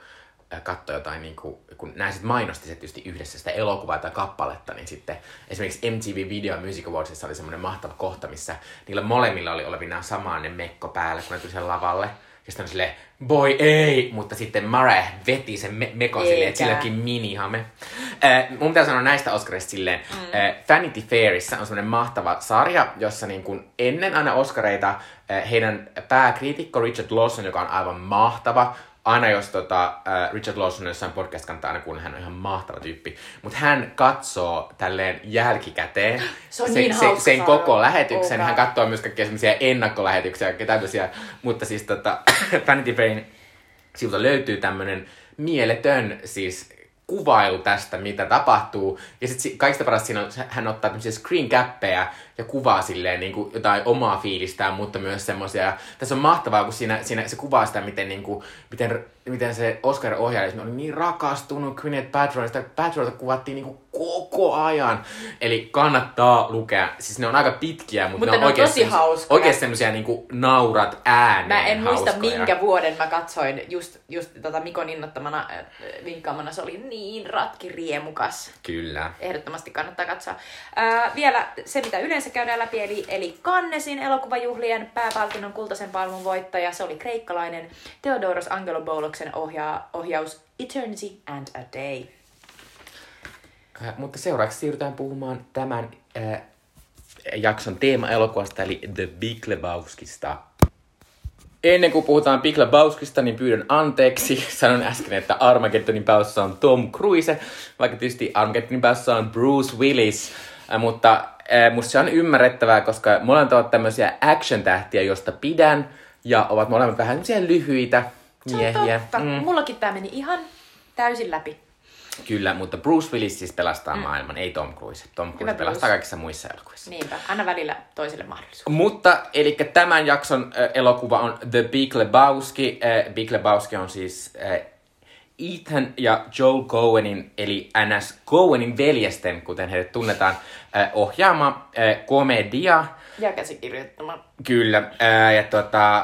B: äh, katsoi jotain, niin kuin, kun nämä sitten mainosti se tietysti yhdessä sitä elokuvaa tai kappaletta, niin sitten esimerkiksi MTV Video Music Awardsissa oli semmoinen mahtava kohta, missä niillä molemmilla oli olevinaan samainen mekko päällä, kun ne tuli sen lavalle. Ja sitten on silleen, boy ei, mutta sitten Mariah veti sen me- mekon silleen, että silläkin minihame. Äh, mun pitää sanoa näistä Oscarista silleen, mm. äh, Vanity Fairissa on semmoinen mahtava sarja, jossa niin kuin ennen aina Oscareita äh, heidän pääkriitikko Richard Lawson, joka on aivan mahtava, aina jos tota, äh, Richard Lawson on jossain podcast kannattaa aina kuunnella, hän on ihan mahtava tyyppi. Mutta hän katsoo tälleen jälkikäteen [GASPS]
A: Se on
B: sen,
A: niin
B: sen,
A: hauska
B: sen koko lähetyksen.
A: Oh
B: hän katsoo myös kaikkia semmoisia ennakkolähetyksiä ja tämmöisiä. Mutta siis tota, [CLEARS THROAT] Vanity Fairin sivulta löytyy tämmönen mieletön siis kuvailu tästä, mitä tapahtuu. Ja sitten kaikista parasta siinä on, hän ottaa tämmöisiä screen cappeja ja kuvaa silleen niin kuin jotain omaa fiilistään, mutta myös semmoisia. Tässä on mahtavaa, kun siinä, siinä se kuvaa sitä, miten, niin kuin, miten, miten se Oscar-ohjaaja oli niin rakastunut Gwyneth Paltrowista. Paltrowta kuvattiin niin kuin koko ajan. Eli kannattaa lukea. Siis ne on aika pitkiä, mutta,
A: Mutta
B: ne on,
A: ne on
B: oikein
A: tosi hauskoja.
B: Oikein semmoisia niin kuin naurat ääneen
A: Mä en muista
B: hauskoja.
A: minkä vuoden mä katsoin just, just tota Mikon innottamana äh, vinkkaamana. Se oli niin ratkiriemukas.
B: Kyllä.
A: Ehdottomasti kannattaa katsoa. Ää, vielä se, mitä yleensä käydään läpi, eli, eli Cannesin elokuvajuhlien pääpalkinnon kultaisen palmun voittaja. Se oli kreikkalainen Theodoros Angelobouloksen ohja, ohjaus Eternity and a Day.
B: Äh, mutta seuraavaksi siirrytään puhumaan tämän äh, jakson teema-elokuvasta, eli The Big Lebowskista. Ennen kuin puhutaan Big Lebowskista, niin pyydän anteeksi. [LAUGHS] Sanoin äsken, että Armageddonin päässä on Tom Cruise, vaikka tietysti Armageddonin päässä on Bruce Willis. Äh, mutta musta se on ymmärrettävää, koska molemmat ovat tämmöisiä action-tähtiä, josta pidän, ja ovat molemmat vähän tämmöisiä lyhyitä
A: Se on
B: miehiä.
A: Mm. Mullakin tää meni ihan täysin läpi.
B: Kyllä, mutta Bruce Willis siis pelastaa mm. maailman, ei Tom Cruise. Tom Cruise
A: Hyvä
B: pelastaa
A: Bruce.
B: kaikissa muissa elokuvissa.
A: Niinpä, anna välillä toiselle mahdollisuus.
B: Mutta, eli tämän jakson äh, elokuva on The Big Lebowski. Äh, Big Lebowski on siis äh, Ethan ja Joel Coenin, eli NS Coenin veljesten, kuten heidät tunnetaan, ohjaama komedia.
A: Ja käsikirjoittama.
B: Kyllä, ja tota,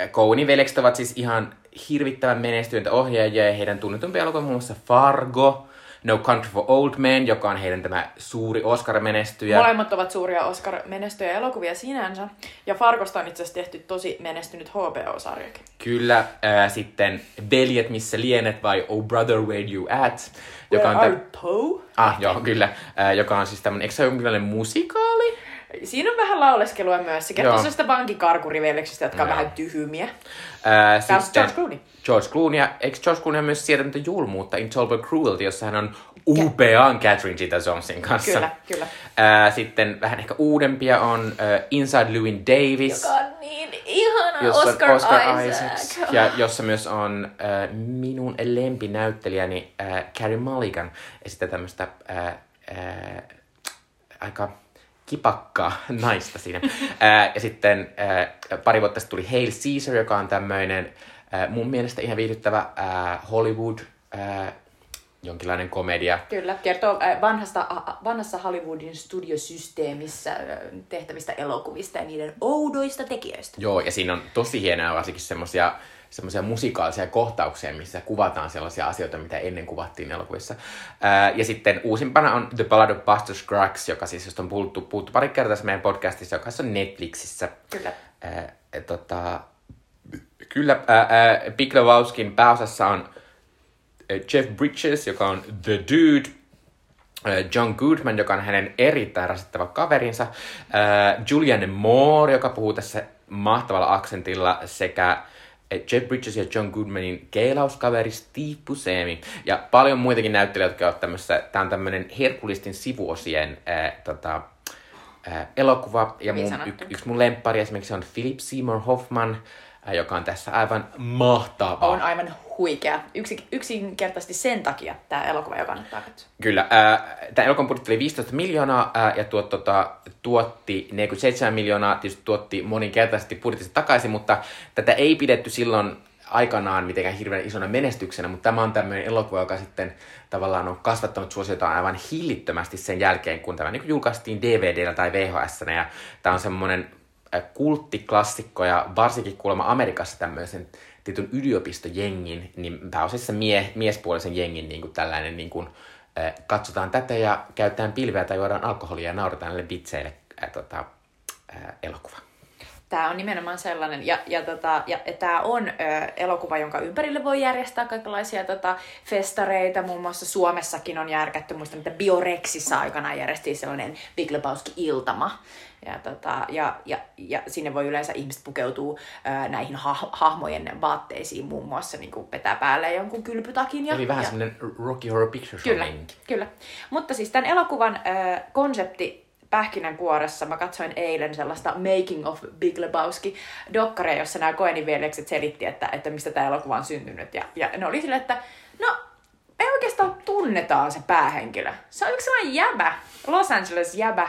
B: ä, Coenin veljekset ovat siis ihan hirvittävän menestyneitä ohjaajia, ja heidän tunnetumpia elokuvia muun muassa Fargo, No Country for Old Men, joka on heidän tämä suuri Oscar-menestyjä.
A: Molemmat ovat suuria Oscar-menestyjä elokuvia sinänsä. Ja Fargosta on itse asiassa tehty tosi menestynyt HBO-sarjakin.
B: Kyllä, ää, sitten Veljet, missä lienet, vai Oh Brother, Where You At, joka on,
A: Where art thou?
B: ah, joo, kyllä, ää, joka on siis tämmönen, eikö se ole jonkinlainen musikaali?
A: Siinä on vähän lauleskelua myös. Se kertoo sellaista vankikarkuriveljeksistä, jotka on
B: Joo.
A: vähän tyhmiä.
B: Ää,
A: Tää on George Clooney.
B: George Clooney, ja eikö George Clooney myös sietänyt julmuutta Intolerable Cruelty, jossa hän on upean Catherine Zeta-Jonesin kanssa.
A: Kyllä, kyllä.
B: Ää, sitten vähän ehkä uudempia on äh, Inside Llewyn Davis,
A: Joka on niin ihana
B: jossa
A: Oscar,
B: Oscar
A: Isaac.
B: Isaacs, ja jossa myös on äh, minun lempinäyttelijäni äh, Carrie Mulligan, ja sitten tämmöistä äh, äh, aika kipakkaa naista siinä. [LAUGHS] Ää, ja sitten ää, pari vuotta sitten tuli Hail Caesar, joka on tämmöinen ää, mun mielestä ihan viihdyttävä ää, Hollywood, ää, jonkinlainen komedia.
A: Kyllä, kertoo vanhasta, vanhassa Hollywoodin studiosysteemissä tehtävistä elokuvista ja niiden oudoista tekijöistä.
B: Joo, ja siinä on tosi hienoja varsinkin semmoisia semmoisia musikaalisia kohtauksia, missä kuvataan sellaisia asioita, mitä ennen kuvattiin elokuvissa. Ää, ja sitten uusimpana on The Ballad of Buster Scruggs, joka siis, josta on puhuttu, puhuttu pari kertaa tässä meidän podcastissa, joka on Netflixissä.
A: Kyllä.
B: Ää, et tota, kyllä, ää, ää, Big Lebowskin pääosassa on Jeff Bridges, joka on The Dude, John Goodman, joka on hänen erittäin rasittava kaverinsa, Julianne Moore, joka puhuu tässä mahtavalla aksentilla, sekä Jeff Bridges ja John Goodmanin keilauskaveri Steve Buscemi. Ja paljon muitakin näyttelijöitä, jotka ovat tämmössä, tää on tämmönen Herkulistin sivuosien ää, tota, ää, elokuva. Ja
A: Hyvin
B: mun, y- yksi mun lemppari esimerkiksi on Philip Seymour Hoffman, joka on tässä aivan mahtava.
A: On aivan huikea. Yksi, yksinkertaisesti sen takia tämä elokuva, joka kannattaa katsoa.
B: Kyllä. Äh, Tämä elokuvan budjetti oli 15 miljoonaa ää, ja tuot, tota, tuotti 47 miljoonaa, tietysti tuotti moninkertaisesti budjetista takaisin, mutta tätä ei pidetty silloin aikanaan mitenkään hirveän isona menestyksenä, mutta tämä on tämmöinen elokuva, joka sitten tavallaan on kasvattanut suosiotaan aivan hillittömästi sen jälkeen, kun tämä niin julkaistiin DVDllä tai VHS. Ja tämä on semmoinen äh, kulttiklassikko ja varsinkin kuulemma Amerikassa tämmöisen tietyn yliopistojengin, niin pääosassa mie, miespuolisen jengin niin kuin tällainen niin kuin, katsotaan tätä ja käytetään pilveä tai juodaan alkoholia ja nauretaan näille bitseille äh, tota, äh, elokuva.
A: Tämä on nimenomaan sellainen, ja, ja, tota, ja tämä on ö, elokuva, jonka ympärille voi järjestää kaikenlaisia tota, festareita. Muun muassa Suomessakin on järkätty, muistan, että Biorexissa aikanaan järjestiin sellainen Big Lebowski-iltama. Ja, tota, ja, ja, ja sinne voi yleensä ihmiset pukeutua ö, näihin ha- hahmojen vaatteisiin, muun muassa niin kuin vetää päälle jonkun kylpytakin. Ja,
B: Eli vähän
A: ja,
B: semmoinen Rocky Horror Picture Show
A: Kyllä,
B: meininki.
A: kyllä. Mutta siis tämän elokuvan äh, konsepti pähkinänkuoressa, mä katsoin eilen sellaista Making of Big Lebowski dokkaria, jossa nämä Coenin veljekset selitti, että, että mistä tämä elokuva on syntynyt. Ja, ja ne oli silleen, että no, ei oikeastaan tunnetaan se päähenkilö. Se on yksi sellainen jäbä, Los Angeles jäbä.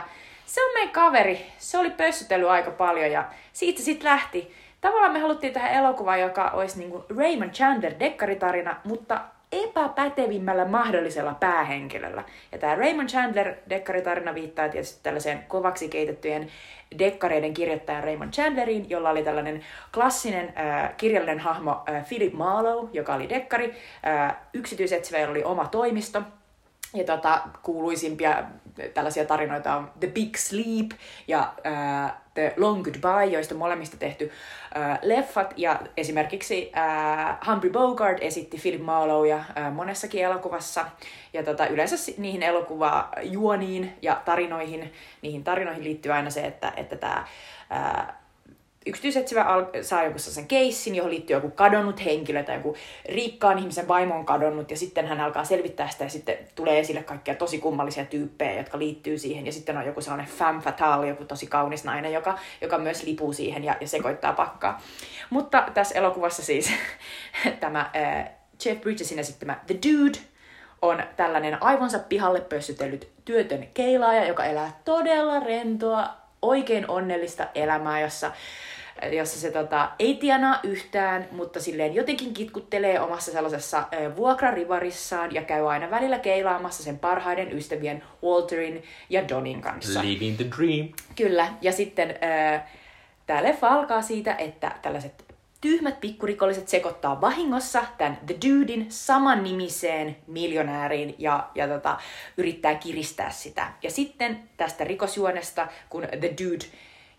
A: Se on meidän kaveri. Se oli pössytellyt aika paljon ja siitä sitten lähti. Tavallaan me haluttiin tähän elokuvaan, joka olisi niin kuin Raymond Chandler dekkaritarina, mutta epäpätevimmällä mahdollisella päähenkilöllä. Ja tämä Raymond Chandler dekkaritarina viittaa tietysti tällaiseen kovaksi keitettyjen dekkareiden kirjoittajan Raymond Chandleriin, jolla oli tällainen klassinen äh, kirjallinen hahmo äh, Philip Marlowe, joka oli dekkari. Äh, yksityisetsivä oli oma toimisto. Ja tota, kuuluisimpia tällaisia tarinoita on The Big Sleep ja äh, The Long Goodbye, joista molemmista tehty äh, leffat. Ja esimerkiksi äh, Humphrey Bogart esitti Philip Marlowe äh, monessakin elokuvassa. Ja tota, yleensä niihin elokuvajuoniin ja tarinoihin, niihin tarinoihin liittyy aina se, että, että tämä äh, yksityisetsivä saa joku sen keissin, johon liittyy joku kadonnut henkilö tai joku rikkaan ihmisen vaimo on kadonnut ja sitten hän alkaa selvittää sitä ja sitten tulee esille kaikkia tosi kummallisia tyyppejä, jotka liittyy siihen ja sitten on joku sellainen femme fatale, joku tosi kaunis nainen, joka, joka myös lipuu siihen ja, ja sekoittaa pakkaa. Mutta tässä elokuvassa siis [LAUGHS] tämä äh, Jeff Bridgesin esittämä The Dude on tällainen aivonsa pihalle pössytellyt työtön keilaaja, joka elää todella rentoa, oikein onnellista elämää, jossa jossa se tota, ei tienaa yhtään, mutta silleen jotenkin kitkuttelee omassa sellaisessa äh, vuokrarivarissaan ja käy aina välillä keilaamassa sen parhaiden ystävien Walterin ja Donin kanssa.
B: Living the dream.
A: Kyllä, ja sitten äh, tämä leffa alkaa siitä, että tällaiset tyhmät pikkurikolliset sekoittaa vahingossa tämän The Dudein saman nimiseen miljonääriin ja, ja tota, yrittää kiristää sitä. Ja sitten tästä rikosjuonesta, kun The Dude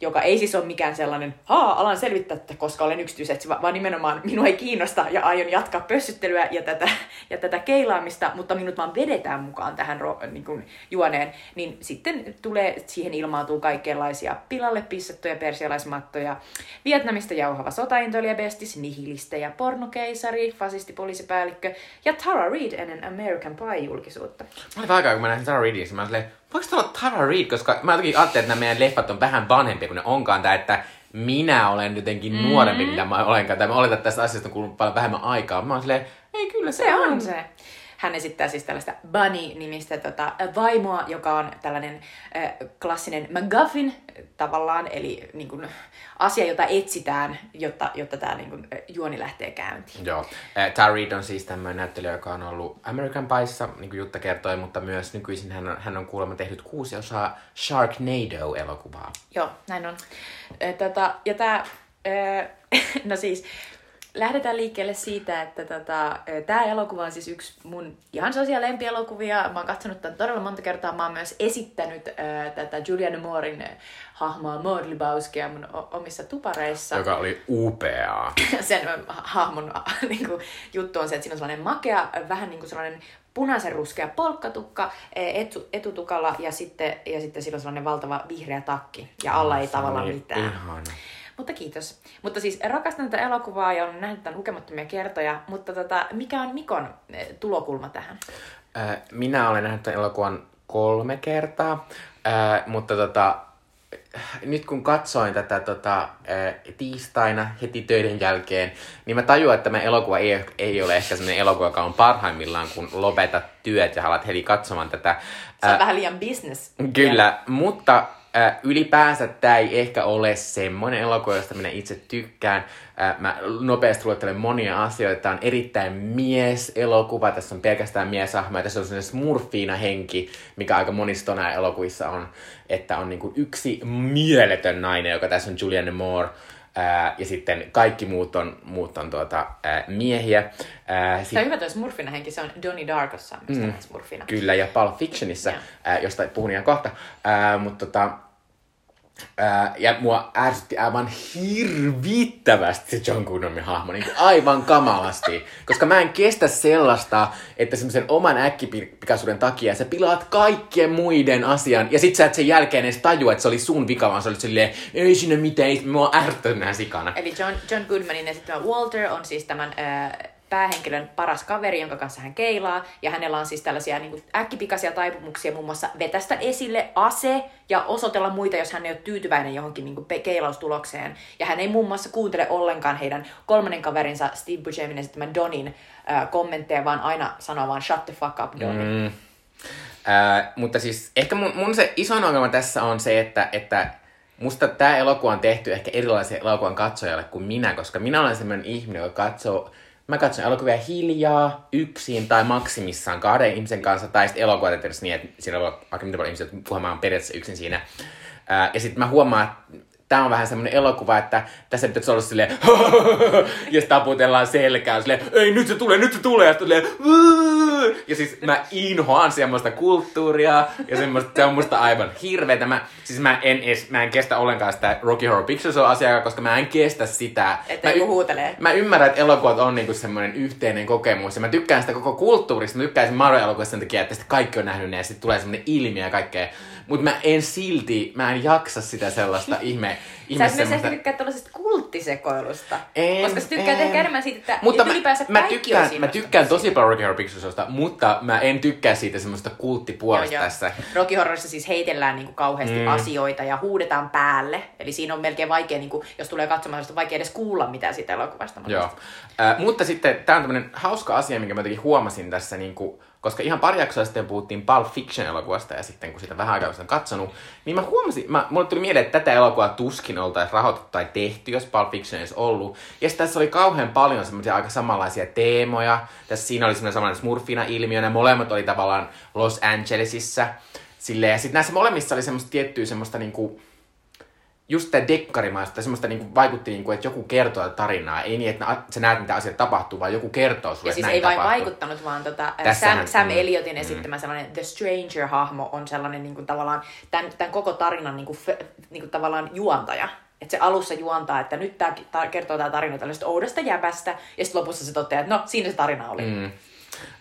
A: joka ei siis ole mikään sellainen, haa, alan selvittää, että koska olen yksityisetsivä, vaan nimenomaan minua ei kiinnosta ja aion jatkaa pössyttelyä ja tätä, ja tätä keilaamista, mutta minut vaan vedetään mukaan tähän niin kuin, juoneen, niin sitten tulee, siihen ilmaantuu kaikenlaisia pilalle pissattuja persialaismattoja, Vietnamista jauhava sotaintoilija bestis, nihilistejä, pornokeisari, fasistipoliisipäällikkö ja Tara Reid ennen American Pie-julkisuutta.
B: Mä olin aikaa, kun mä näin Tara Reidin, mä olin voiko olla Tara Reid, koska mä jotenkin ajattelin, että nämä meidän leffat on vähän vanhempia kuin ne onkaan, tai että minä olen jotenkin mm-hmm. nuorempi, mitä mä olenkaan, tai mä oletan, että tästä asiasta on kulunut paljon vähemmän aikaa. Mä oon silleen, ei kyllä se,
A: se
B: on.
A: on se. Hän esittää siis tällaista Bunny-nimistä tota, vaimoa, joka on tällainen äh, klassinen McGuffin tavallaan, eli niin kuin, asia, jota etsitään, jotta, jotta tämä niin kuin, juoni lähtee käyntiin.
B: Joo. Tara Reid on siis tämmöinen näyttelijä, joka on ollut American Pieissa, niin kuin Jutta kertoi, mutta myös nykyisin hän on, hän on kuulemma tehnyt kuusi osaa Sharknado-elokuvaa.
A: Joo, näin on. Äh, tota, ja tämä, [LAUGHS] no siis, lähdetään liikkeelle siitä, että tota, tämä elokuva on siis yksi mun ihan sellaisia lempielokuvia. Mä oon katsonut tämän todella monta kertaa. Mä oon myös esittänyt ää, tätä Julianne Moorin hahmoa Maud Lebowskia mun omissa tupareissa.
B: Joka oli upeaa. [LAUGHS]
A: Sen hahmon [LAUGHS] niin kuin, juttu on se, että siinä on sellainen makea, vähän niin kuin sellainen punaisen ruskea polkkatukka etu, etutukalla ja sitten, ja sitten sillä on sellainen valtava vihreä takki ja alla ei tavallaan mitään.
B: Ihana.
A: Mutta kiitos. Mutta siis rakastan tätä elokuvaa ja olen nähnyt tämän lukemattomia kertoja, mutta tota, mikä on Mikon eh, tulokulma tähän?
B: Minä olen nähnyt tämän elokuvan kolme kertaa, mutta tota, nyt kun katsoin tätä tota, tiistaina heti töiden jälkeen, niin mä tajuan, että tämä elokuva ei, ei ole ehkä sellainen elokuva, joka on parhaimmillaan, kun lopetat työt ja alat heti katsomaan tätä.
A: Se on vähän liian business.
B: Kyllä, mutta Ylipäänsä tämä ei ehkä ole semmoinen elokuva, josta minä itse tykkään. Äh, mä nopeasti luettelen monia asioita. Tämä on erittäin mies-elokuva. Tässä on pelkästään miesahmoja. Tässä on sellainen smurfiina henki, mikä aika monissa elokuvissa on. Että on niinku yksi mieletön nainen, joka tässä on Julianne Moore. Ää, ja sitten kaikki muut on, muut on tuota, ää, miehiä.
A: Ää, sit... Se on hyvä tuo Smurfina henki, se on Donnie Darkossa, mistä mm, Smurfina.
B: Kyllä, ja Pulp Fictionissa, yeah. ää, josta puhun ihan kohta. Ää, mutta tota, Ää, ja mua ärsytti aivan hirvittävästi se John Goodmanin hahmo, niin aivan kamalasti. Koska mä en kestä sellaista, että semmoisen oman äkkipikaisuuden takia sä pilaat kaikkien muiden asian, ja sit sä et sen jälkeen edes tajua, että se oli sun vika, vaan se oli silleen, ei sinne mitään, mua ärsyttää sikana.
A: Eli John, John Goodmanin esittämä Walter on siis tämän äh, päähenkilön paras kaveri, jonka kanssa hän keilaa. Ja hänellä on siis tällaisia niin kuin äkkipikaisia taipumuksia muun muassa vetästä esille ase ja osoitella muita, jos hän ei ole tyytyväinen johonkin niin kuin keilaustulokseen. Ja hän ei muun muassa kuuntele ollenkaan heidän kolmannen kaverinsa Steve Buscemin esittämän Donin äh, kommentteja, vaan aina sanoo vaan shut the fuck up, Doni.
B: Mm. Ää, mutta siis ehkä mun, mun se isoin ongelma tässä on se, että, että musta tämä elokuva on tehty ehkä erilaisen elokuvan katsojalle kuin minä, koska minä olen sellainen ihminen, joka katsoo Mä katson elokuvia hiljaa, yksin tai maksimissaan kahden ihmisen kanssa, tai sitten elokuvat niin, että siinä on aika miten paljon ihmisiä, jotka puhumaan periaatteessa yksin siinä. Ää, ja sitten mä huomaan, että tämä on vähän semmoinen elokuva, että tässä pitäisi olla silleen, [LAUGHS] ja sitten taputellaan selkää, silleen, ei nyt se tulee, nyt se tulee, ja silleen, ja siis mä inhoan semmoista kulttuuria, ja semmoista, se on musta aivan hirveetä. Mä, siis mä en, edes, mä en kestä ollenkaan sitä Rocky Horror Picture Show asiaa, koska mä en kestä sitä.
A: Että
B: mä,
A: joku huutelee.
B: Mä ymmärrän, että elokuvat on niinku semmoinen yhteinen kokemus, ja mä tykkään sitä koko kulttuurista, mä tykkään Mario-elokuvista sen takia, että sitten kaikki on nähnyt ne, ja sitten tulee semmoinen ilmiö ja kaikkea. Mutta mä en silti, mä en jaksa sitä sellaista ihme, ihme [LAUGHS]
A: Sä ehkä tykkää tällaisesta kulttisekoilusta.
B: En,
A: koska sä tykkäät
B: en.
A: ehkä enemmän siitä, että
B: mutta mä,
A: ylipäänsä
B: mä,
A: kaikki
B: tykkään,
A: on
B: mä tykkään tosi paljon Rocky Horror Picture Showsta, mutta mä en tykkää siitä semmoista kulttipuolesta
A: Joo, joo.
B: tässä.
A: Rocky Horrorissa siis heitellään niinku kauheasti mm. asioita ja huudetaan päälle. Eli siinä on melkein vaikea, niinku, jos tulee katsomaan, on vaikea edes kuulla mitään siitä elokuvasta.
B: Joo. Äh, mutta sitten tämä on tämmöinen hauska asia, minkä mä jotenkin huomasin tässä, niin kuin, koska ihan pari jaksoa sitten puhuttiin Pulp Fiction-elokuvasta ja sitten kun sitä vähän aikaa olen katsonut, niin mä huomasin, mä, mulle tuli mieleen, että tätä elokuvaa tuskin oltaisiin rahoitettu tai tehty, jos Pulp Fiction olisi ollut. Ja sitten tässä oli kauhean paljon semmoisia aika samanlaisia teemoja. Tässä siinä oli semmoinen samanlainen smurfina-ilmiö, ne molemmat oli tavallaan Los Angelesissa. Silleen, ja sitten näissä molemmissa oli semmoista tiettyä semmoista niinku, just tämä dekkarimaista, semmoista niinku vaikutti, niinku, että joku kertoo tarinaa. Ei niin, että sä näet, mitä asiat tapahtuu, vaan joku kertoo sulle,
A: Ja siis ei vain
B: tapahtuu.
A: vaikuttanut, vaan tota, Sam,
B: Tässähän-
A: Sam
B: mm,
A: Elliotin esittämä sellainen The Stranger-hahmo on sellainen niin kuin, tavallaan tämän, tämän koko tarinan niin kuin, niin kuin, tavallaan juontaja. Että se alussa juontaa, että nyt tämä ta- kertoo tämä tarina tällaisesta oudosta jäbästä, ja sitten lopussa se toteaa, että no, siinä se tarina oli. Mm.
B: Mm.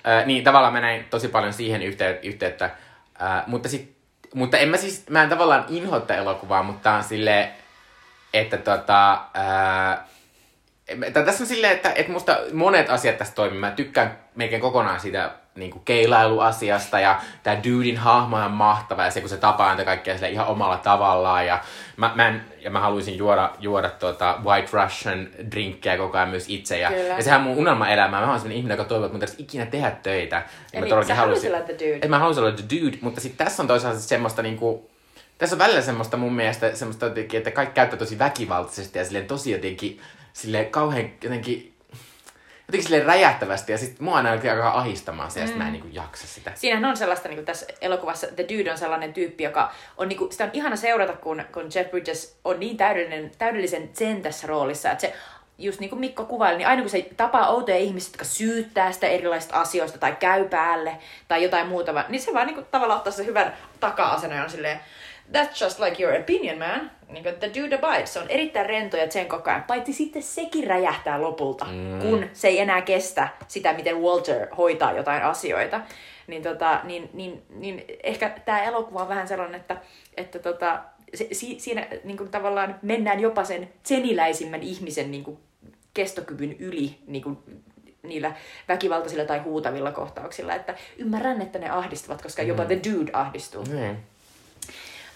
B: Äh, niin tavallaan mä näin tosi paljon siihen yhtey- yhteyttä. Äh, mutta, sit, mutta en mä siis, mä en tavallaan tätä elokuvaa, mutta on silleen, että tota, ää, tässä on silleen, että, että musta monet asiat tässä toimii. Mä tykkään melkein kokonaan siitä niin kuin keilailuasiasta ja tää Dudin hahmo on mahtava ja se kun se tapaa niitä kaikkea sille ihan omalla tavallaan ja mä, mä, en, ja mä haluaisin juoda, juoda tuota White Russian drinkkiä koko ajan myös itse ja,
A: Kyllä.
B: ja sehän on mun unelma-elämää. Mä oon sellainen ihminen, joka toivoo, että mun tarvitsisi ikinä tehdä töitä. Ja mä todellakin
A: sä haluaisit olla the dude.
B: mä haluaisin olla the dude, mutta sitten tässä on toisaalta semmoista niinku, tässä on välillä semmoista mun mielestä semmoista jotenkin, että kaikki käyttää tosi väkivaltaisesti ja silleen tosi jotenkin, silleen kauhean jotenkin, jotenkin silleen räjähtävästi ja sitten mua aina alkaa ahistamaan se ja sit mä en niinku jaksa sitä.
A: Siinähän on sellaista, niin kuin tässä elokuvassa The Dude on sellainen tyyppi, joka on, niin kuin, sitä on ihana seurata, kun, kun Jeff Bridges on niin täydellinen, täydellisen zen tässä roolissa, että se just niin kuin Mikko kuvaili, niin aina kun se tapaa outoja ihmisiä, jotka syyttää sitä erilaisista asioista tai käy päälle tai jotain muuta, niin se vaan niin kuin, tavallaan ottaa se hyvän taka-asennon ja on silleen, that's just like your opinion, man. Niin kuin, the dude abides. Se on erittäin rento ja sen koko ajan. Paitsi sitten sekin räjähtää lopulta, mm. kun se ei enää kestä sitä, miten Walter hoitaa jotain asioita. Niin, tota, niin, niin, niin ehkä tämä elokuva on vähän sellainen, että, että tota, se, si, siinä niin kuin tavallaan mennään jopa sen seniläisimmän ihmisen niin kuin kestokyvyn yli niin kuin niillä väkivaltaisilla tai huutavilla kohtauksilla. Että ymmärrän, että ne ahdistavat, koska jopa The Dude ahdistuu.
B: Niin.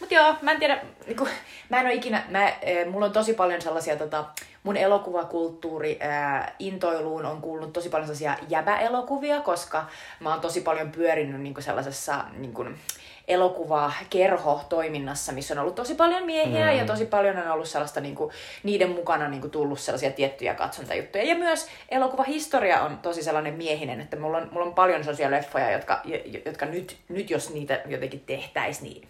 A: Mut joo, mä en tiedä, niinku, mä en oo ikinä, mä, e, mulla on tosi paljon sellaisia, tota, mun elokuvakulttuuri ää, intoiluun on kuulunut tosi paljon sellaisia jäbä-elokuvia, koska mä oon tosi paljon pyörinyt niinku sellaisessa niinku, elokuvakerho-toiminnassa, missä on ollut tosi paljon miehiä mm. ja tosi paljon on ollut sellaista niinku, niiden mukana niinku, tullut sellaisia tiettyjä katsontajuttuja. Ja myös elokuvahistoria on tosi sellainen miehinen, että mulla on, mulla on paljon sellaisia leffoja, jotka, jo- jotka nyt, nyt jos niitä jotenkin tehtäisiin, niin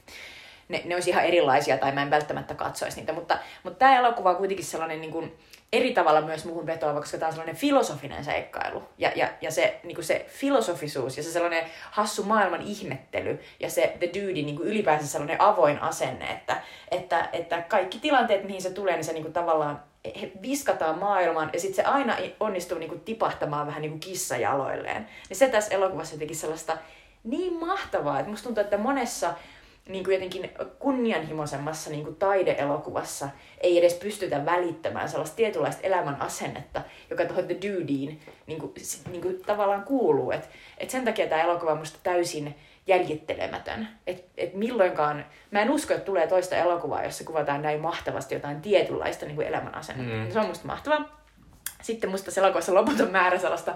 A: ne, ne olisi ihan erilaisia tai mä en välttämättä katsoisi niitä, mutta, mutta tämä elokuva on kuitenkin sellainen niin kuin, eri tavalla myös muuhun vetoava, koska tämä on sellainen filosofinen seikkailu. Ja, ja, ja se, niin kuin se filosofisuus ja se sellainen hassu maailman ihmettely ja se The Dude niin kuin ylipäänsä sellainen avoin asenne, että, että, että kaikki tilanteet, mihin se tulee, niin se niin kuin tavallaan he viskataan maailmaan ja sitten se aina onnistuu niin kuin tipahtamaan vähän niin kuin kissa jaloilleen. Niin se tässä elokuvassa jotenkin sellaista niin mahtavaa, että musta tuntuu, että monessa niin kuin jotenkin kunnianhimoisemmassa niin kuin taideelokuvassa ei edes pystytä välittämään sellaista tietynlaista elämän asennetta, joka tuohon The Dudeen niin kuin, niin kuin tavallaan kuuluu. Et, et sen takia tämä elokuva on musta täysin jäljittelemätön. Et, et milloinkaan, mä en usko, että tulee toista elokuvaa, jossa kuvataan näin mahtavasti jotain tietynlaista niin kuin elämän asennetta. Mm. Se on musta mahtavaa. Sitten musta se elokuvassa loputon määrä sellaista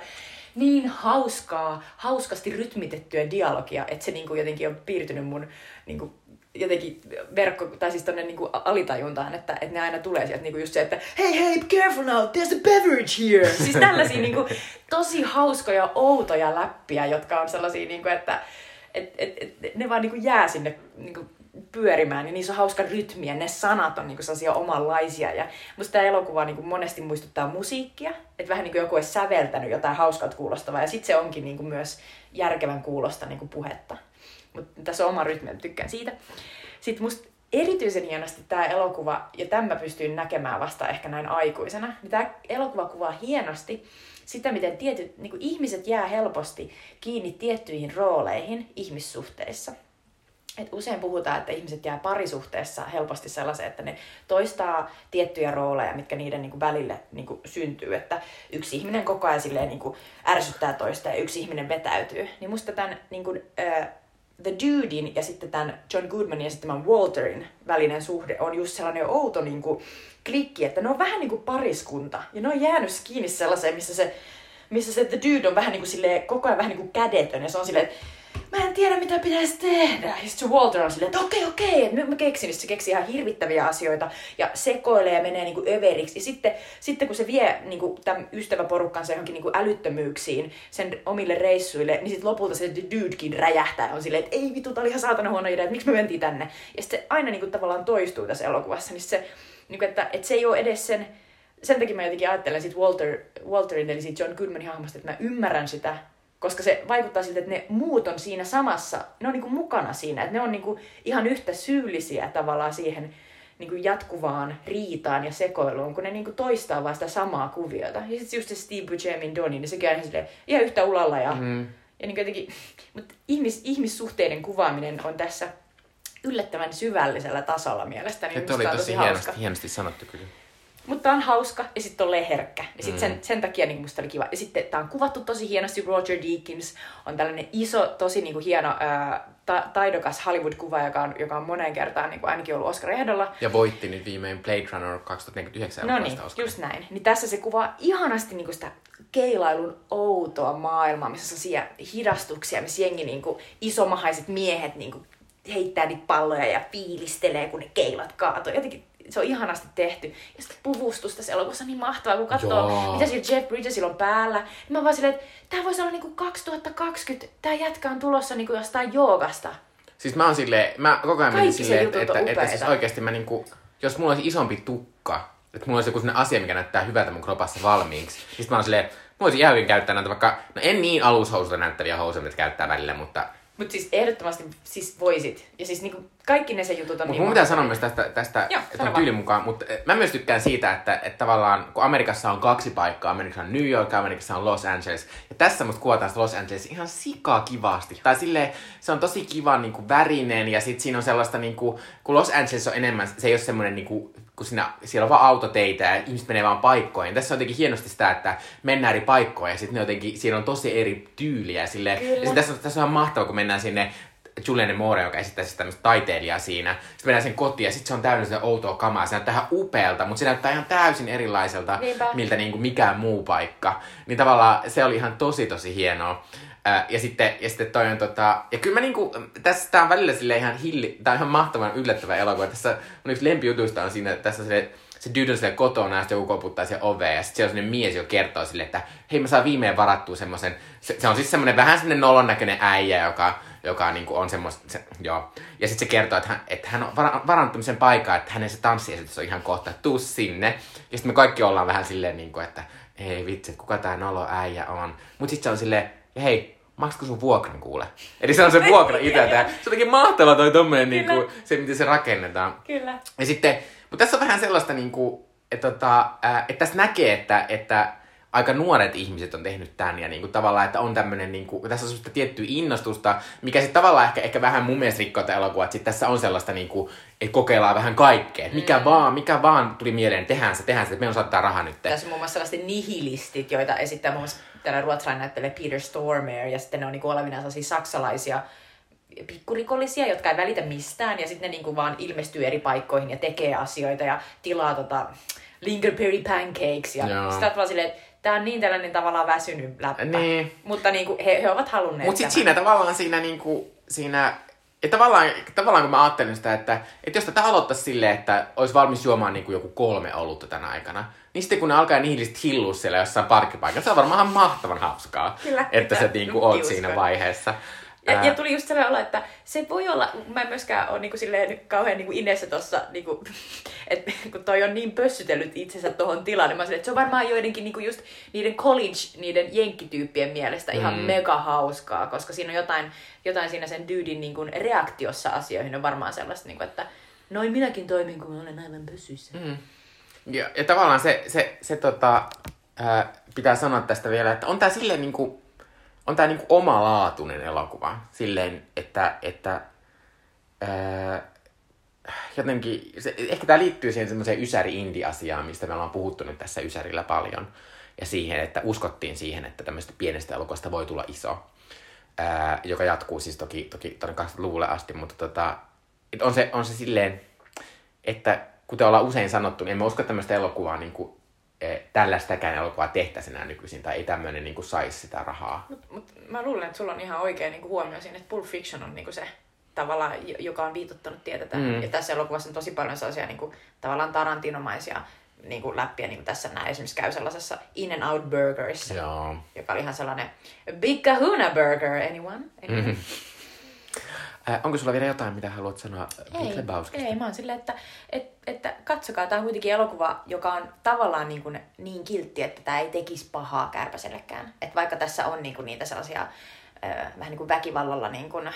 A: niin hauskaa, hauskasti rytmitettyä dialogia, että se niinku jotenkin on piirtynyt mun niinku, jotenkin verkko, tai siis tonne niinku alitajuntaan, että, että ne aina tulee sieltä niinku just se, että hei hei, be careful now, there's a beverage here. [LAUGHS] siis tällaisia niinku, tosi hauskoja, outoja läppiä, jotka on sellaisia, niinku, että et, et, et, ne vaan niinku jää sinne niinku, pyörimään, niin niissä on hauska rytmi ja ne sanat on niinku sellaisia omanlaisia. Ja musta tämä elokuva niinku monesti muistuttaa musiikkia, että vähän niin kuin joku olisi säveltänyt jotain hauskalta kuulostavaa, ja sitten se onkin niinku myös järkevän kuulosta niinku puhetta. Mutta tässä on oma rytmi, tykkään siitä. Sitten musta erityisen hienosti tämä elokuva, ja tämä pystyin näkemään vasta ehkä näin aikuisena, niin tämä elokuva kuvaa hienosti sitä, miten tietyt niin ihmiset jää helposti kiinni tiettyihin rooleihin ihmissuhteissa – et usein puhutaan, että ihmiset jää parisuhteessa helposti sellaiseen, että ne toistaa tiettyjä rooleja, mitkä niiden niin kuin välille niin kuin syntyy. Että yksi ihminen koko ajan silleen, niin kuin ärsyttää toista ja yksi ihminen vetäytyy. Niin musta tämän niin kuin, uh, The Dudin ja sitten tämän John Goodmanin ja sitten tämän Walterin välinen suhde on just sellainen outo niin kuin, klikki, että ne on vähän niin kuin pariskunta. Ja ne on jäänyt kiinni sellaiseen, missä se, missä se The Dude on vähän niin kuin koko ajan vähän niin kuin kädetön. Ja se on silleen, että mä en tiedä mitä pitäisi tehdä. Ja sitten Walter on silleen, että okei, okay, okei, okay, nyt mä keksin. Sitten se keksii ihan hirvittäviä asioita ja sekoilee ja menee niinku överiksi. Ja sitten, sitten kun se vie niinku, tämän ystäväporukkansa johonkin niinku älyttömyyksiin sen omille reissuille, niin sitten lopulta se dudekin räjähtää ja on silleen, että ei vitu, tää oli ihan saatana huono idea, että miksi me mentiin tänne. Ja sitten se aina niinku, tavallaan toistuu tässä elokuvassa. Niin se, niinku, että, että se ei ole edes sen, sen takia mä jotenkin ajattelen sit Walter, Walterin, eli sit John Goodmanin hahmosta, että mä ymmärrän sitä koska se vaikuttaa siltä, että ne muut on siinä samassa, ne on niinku mukana siinä, että ne on niinku ihan yhtä syyllisiä tavallaan siihen niinku jatkuvaan riitaan ja sekoiluun, kun ne niinku toistaa vaan sitä samaa kuviota. Ja sitten just se Steve Buscemiin Donnie, niin sekin on ihan, ihan yhtä ulalla. Ja, mm. ja niinku jotenkin, mutta ihmis, ihmissuhteiden kuvaaminen on tässä yllättävän syvällisellä tasolla mielestäni.
B: Että oli tosi, tosi hienosti, hienosti sanottu kyllä.
A: Mutta tää on hauska ja sitten on herkkä. Ja sit mm. sen, sen takia niin musta oli kiva. Ja sitten tää on kuvattu tosi hienosti. Roger Deakins on tällainen iso, tosi niin kuin hieno ää, ta- taidokas Hollywood-kuva, joka on, joka on moneen kertaan niin kuin ainakin ollut Oscar-ehdolla.
B: Ja voitti nyt viimein Blade Runner 2049
A: No niin, just näin. Niin tässä se kuvaa ihanasti niin kuin sitä keilailun outoa maailmaa, missä on siellä hidastuksia, missä jengi niin kuin, isomahaiset miehet niin kuin, heittää niitä palloja ja fiilistelee, kun ne keilat kaatuu. Jotenkin se on ihanasti tehty. Ja sitten puvustus tässä elokuvassa on niin mahtavaa, kun katsoo, Joo. mitä sillä Jeff Bridgesilla on päällä. Niin mä vaan silleen, että tämä voisi olla niinku 2020, tämä jätkä on tulossa niinku jostain joogasta.
B: Siis mä oon silleen, mä koko ajan menin silleen, että, että, että, siis oikeasti mä niinku, jos mulla olisi isompi tukka, että mulla olisi joku sellainen asia, mikä näyttää hyvältä mun kropassa valmiiksi, niin mä oon silleen, mä voisin hyvin käyttää näitä vaikka, no en niin alushousuta näyttäviä housuja, mitä käyttää välillä, mutta
A: mutta siis ehdottomasti siis voisit. Ja siis niinku kaikki ne se jutut on
B: Mut niin mun pitää sanoa myös tästä, tästä Joo, että on tyylin mukaan, mutta eh, mä myös tykkään siitä, että, että tavallaan kun Amerikassa on kaksi paikkaa, Amerikassa on New York ja Amerikassa on Los Angeles. Ja tässä musta kuvataan Los Angeles ihan sikaa kivasti. Tai sille se on tosi kiva niin kuin värinen ja sit siinä on sellaista, niin kuin, kun Los Angeles on enemmän, se ei ole semmoinen niin kuin, kun siinä, siellä on vaan autoteitä ja ihmiset menee vaan paikkoihin. Tässä on jotenkin hienosti sitä, että mennään eri paikkoihin ja sitten jotenkin, siinä on tosi eri tyyliä. Sille, ja tässä, on, tässä on mahtavaa, kun mennään sinne Julianne Moore, joka esittää siis tämmöistä taiteilijaa siinä. Sitten mennään sen kotiin ja sitten se on täynnä sitä outoa kamaa. Se näyttää ihan upealta, mutta se näyttää ihan täysin erilaiselta, Niinpä. miltä niin kuin mikään muu paikka. Niin tavallaan se oli ihan tosi tosi hienoa. Ja sitten, ja sitten toi on tota, ja kyllä mä niinku, tässä tää on välillä sille ihan hilli, tää on ihan mahtavan yllättävä elokuva. Tässä mun yksi lempijutuista on siinä, tässä se, se dude on siellä kotona ja sitten joku koputtaa siihen oveen ja sitten siellä on sellainen mies, joka kertoo sille, että hei mä saan viimein varattua semmoisen, se, se, on siis semmoinen vähän semmoinen nolon näköinen äijä, joka, joka niin kuin on semmoista, se, joo. Ja sitten se kertoo, että hän, että hän on varannut tämmöisen paikan, että hänen se tanssiesitys on ihan kohta, tuu sinne. Ja sitten me kaikki ollaan vähän silleen, niin kuin, että ei vitsi, että kuka tää nolo äijä on. Mutta sitten se on silleen, hei, maksatko sun vuokran kuule? Eli se on se vuokra itse. Se on jotenkin mahtava toi tommonen, niin kuin, se miten se rakennetaan.
A: Kyllä.
B: Ja sitten, mutta tässä on vähän sellaista, niin kuin, että, tota, että tässä näkee, että, että aika nuoret ihmiset on tehnyt tämän ja niin kuin tavallaan, että on tämmöinen, niin kuin, tässä on sellaista tiettyä innostusta, mikä sitten tavallaan ehkä, ehkä vähän mun mielestä rikkoo tätä elokuvaa, että sit tässä on sellaista niin kuin, että kokeillaan vähän kaikkea, mikä mm. vaan, mikä vaan tuli mieleen, tehdään se, tehdään se, että me on saattaa rahaa nyt.
A: Tässä on muun muassa sellaiset nihilistit, joita esittää muun muassa tällä ruotsalainen näyttelee Peter Stormer, ja sitten ne on niin kuin olevinaan sellaisia saksalaisia pikkurikollisia, jotka ei välitä mistään, ja sitten ne niin kuin vaan ilmestyy eri paikkoihin ja tekee asioita ja tilaa tota Lingerberry pancakes, ja
B: Joo.
A: sitä vaan silleen, että tämä on niin tällainen tavallaan väsynyt läppä.
B: Niin.
A: Mutta niin kuin he, he ovat halunneet
B: Mutta sitten siinä tavallaan siinä niinku, siinä, ja tavallaan, tavallaan kun mä ajattelen sitä, että, että jos tätä aloittaisi silleen, että olisi valmis juomaan niinku joku kolme olutta tänä aikana, niin sitten kun ne alkaa nihiliset hillua siellä jossain parkkipaikassa, se on varmaan mahtavan hauskaa,
A: Kyllä.
B: että sä niinku oot
A: Kiuska.
B: siinä vaiheessa.
A: Ja, ja tuli just sellainen olo, että se voi olla, mä en myöskään ole niinku silleen kauhean niinku inessä tossa, niinku, [LAUGHS] että kun toi on niin pössytellyt itsensä tohon tilaan, niin mä silleen, että se on varmaan joidenkin niinku just niiden college, niiden jenkkityyppien mielestä ihan
B: Mm.
A: mega hauskaa, koska siinä on jotain, jotain siinä sen dyydin niinku reaktiossa asioihin on varmaan sellaista, niinku, että noin minäkin toimin, kun olen aivan pössyssä.
B: Mm. Ja, ja tavallaan se, se, se tota, ää, pitää sanoa tästä vielä, että on tää silleen niinku, on tää niinku omalaatuinen elokuva. Silleen, että, että ää, jotenkin, se, ehkä tää liittyy siihen semmoiseen ysäri-indi-asiaan, mistä me ollaan puhuttu nyt tässä ysärillä paljon. Ja siihen, että uskottiin siihen, että tämmöistä pienestä elokuvasta voi tulla iso. Ää, joka jatkuu siis toki, toki tuonne 20-luvulle asti, mutta tota, on, se, on se silleen, että kuten ollaan usein sanottu, niin en mä usko, tämmöistä elokuvaa niin kuin, tällaistäkään elokuvaa tehtäisiin enää nykyisin, tai ei tämmöinen niin saisi sitä rahaa.
A: Mut, mut mä luulen, että sulla on ihan oikein niinku huomio siinä, että Pulp Fiction on niinku se tavallaan, joka on viitottanut tietä tähän.
B: Mm.
A: Ja tässä elokuvassa on tosi paljon sellaisia niinku, tavallaan tarantinomaisia niinku, läppiä, niin kuin tässä näin esimerkiksi käy sellaisessa In and Out Burgerissa,
B: Joo.
A: joka oli ihan sellainen Big Kahuna Burger, anyone? anyone?
B: Mm-hmm. Äh, onko sulla vielä jotain, mitä haluat sanoa Big Lebowskista?
A: ei, mä oon silleen, että, et, että katsokaa, tämä on kuitenkin elokuva, joka on tavallaan niin, kuin niin kiltti, että tämä ei tekisi pahaa kärpäsellekään. Että vaikka tässä on niin kuin niitä sellaisia vähän niin kuin väkivallalla niin kuin,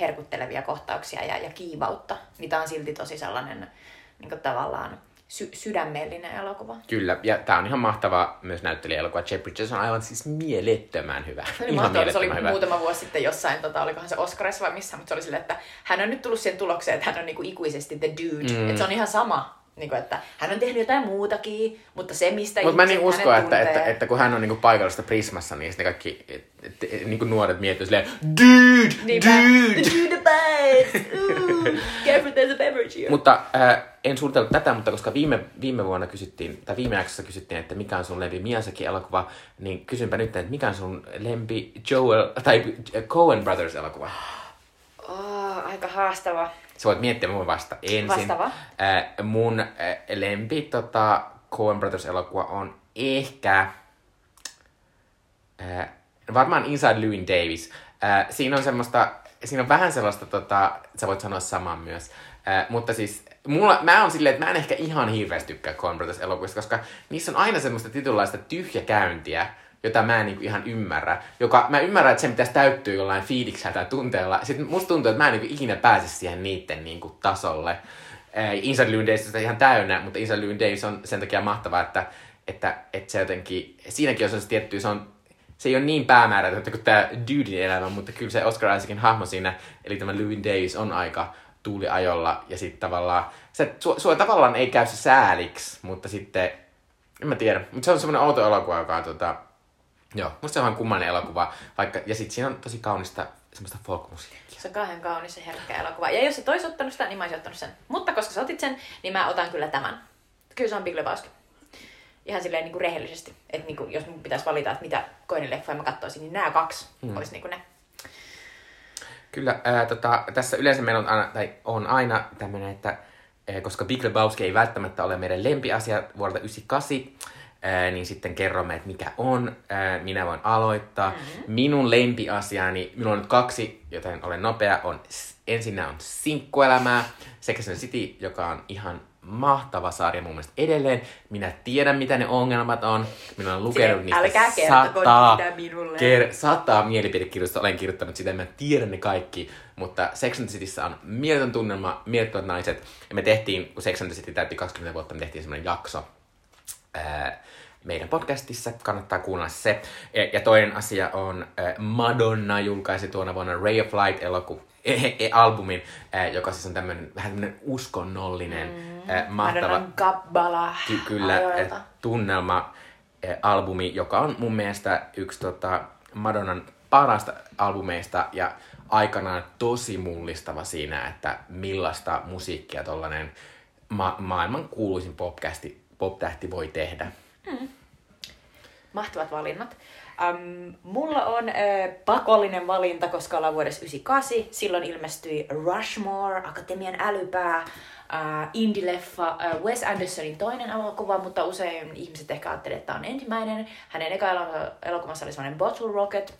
A: herkuttelevia kohtauksia ja, ja kiivautta, niin tämä on silti tosi sellainen niin kuin tavallaan sy- sydämellinen elokuva.
B: Kyllä, ja tää on ihan mahtava myös näyttelijäelokuva. Jeff Bridges on aivan siis mielettömän hyvä.
A: Se oli,
B: ihan
A: mahtavaa, se oli
B: hyvä.
A: muutama vuosi sitten jossain, tota, olikohan se Oscarissa vai missä, mutta se oli silleen, että hän on nyt tullut siihen tulokseen, että hän on niinku ikuisesti the dude.
B: Mm.
A: Mm. Että se on ihan sama, niinku, että hän on tehnyt jotain muutakin, mutta se mistä
B: Mutta mä niin usko, että, että,
A: tuntee-
B: että, kun hän on niinku paikallista Prismassa, niin sitten kaikki et, et, et, niinku nuoret miettii silleen, dude,
A: Niinpä.
B: dude! [LAUGHS]
A: The dude bites! Ooh, [LAUGHS] careful, there's a beverage here.
B: Mutta äh, en suunnitellut tätä, mutta koska viime, viime vuonna kysyttiin, tai viime jaksossa kysyttiin, että mikä on sun lempi Miyazaki-elokuva, niin kysynpä nyt, että mikä on sun lempi Joel, tai Coen Brothers-elokuva?
A: Oh, aika haastava.
B: Sä voit miettiä mun vasta ensin.
A: Vastaava.
B: Äh, mun äh, lempi tota, Coen Brothers-elokuva on ehkä... Äh, varmaan Inside Llewyn Davis. Äh, siinä on semmoista... Siinä on vähän sellaista, tota, sä voit sanoa saman myös. Äh, mutta siis mulla, mä oon silleen, että mä en ehkä ihan hirveästi tykkää Coen Brothers elokuvista, koska niissä on aina semmoista tietynlaista tyhjäkäyntiä, jota mä en niinku ihan ymmärrä. Joka, mä ymmärrän, että sen pitäisi täyttyä jollain fiiliksellä tai tunteella. Sitten musta tuntuu, että mä en niinku ikinä pääse siihen niitten niinku tasolle. Äh, Inside Llewyn Davis on ihan täynnä, mutta Inside Llewyn Davis on sen takia mahtava, että, että, että se jotenkin, siinäkin on se tietty, se on se ei ole niin päämäärätöntä kuin tämä Dudin elämä, mutta kyllä se Oscar Isaacin hahmo siinä, eli tämä Llewyn Davis on aika tuuliajolla, ja sitten tavallaan, se, sua, sua tavallaan ei käy se sääliksi, mutta sitten, en mä tiedä, mutta se on semmoinen outo elokuva, joka on tota, joo, musta se on kummallinen elokuva, vaikka, ja sitten siinä on tosi kaunista semmoista folkmusiikkia.
A: Se on kauhean kaunis ja herkkä elokuva. Ja jos et olisi ottanut sitä, niin mä olisin ottanut sen. Mutta koska sä otit sen, niin mä otan kyllä tämän. Kyllä se on Big Lebowski. Ihan silleen niin kuin rehellisesti. Että niin kuin, jos mun pitäisi valita, että mitä koinen leffoja mä katsoisin, niin nämä kaksi
B: Hmm.
A: mm. olisi niin kuin ne.
B: Kyllä, ää, tota, tässä yleensä meillä on aina, tai on aina tämmöinen, että ää, koska Big Lebowski ei välttämättä ole meidän lempiasia vuodelta 98, ää, niin sitten kerromme, että mikä on. Ää, minä voin aloittaa. Mm-hmm. Minun lempiasiani, minulla on nyt kaksi, joten olen nopea, on ensinnä on Sinkkuelämää, and the City, joka on ihan mahtava sarja mun mielestä edelleen. Minä tiedän, mitä ne ongelmat on. Minä olen lukenut niistä
A: älkää
B: sataa,
A: minulle.
B: ker- sataa mielipidekirjoitusta olen kirjoittanut sitä, mä tiedän ne kaikki. Mutta Sex and the Cityssä on mieletön tunnelma, mielettömät naiset. Ja me tehtiin, kun Sex and the City täytti 20 vuotta, me tehtiin semmoinen jakso ää, meidän podcastissa. Kannattaa kuunnella se. Ja, toinen asia on äh, Madonna julkaisi tuona vuonna Ray of Light eloku e- e- albumin, äh, joka siis on tämmönen, vähän tämmönen uskonnollinen, mm. äh, mahtava...
A: Madonnan Kabbala
B: Ky- kyllä,
A: ajoilta.
B: tunnelma albumi, joka on mun mielestä yksi tota, Madonnan parasta albumeista ja aikanaan tosi mullistava siinä, että millaista musiikkia tollanen ma- maailman kuuluisin poptähti, poptähti voi tehdä.
A: Mahtavat valinnat. Um, mulla on ö, pakollinen valinta, koska ollaan vuodessa 98. Silloin ilmestyi Rushmore, Akatemian älypää, uh, indie-leffa, uh, Wes Andersonin toinen elokuva, mutta usein ihmiset ehkä ajattelee, että tämä on ensimmäinen. Hänen eka elo- elokuvansa oli sellainen Bottle Rocket,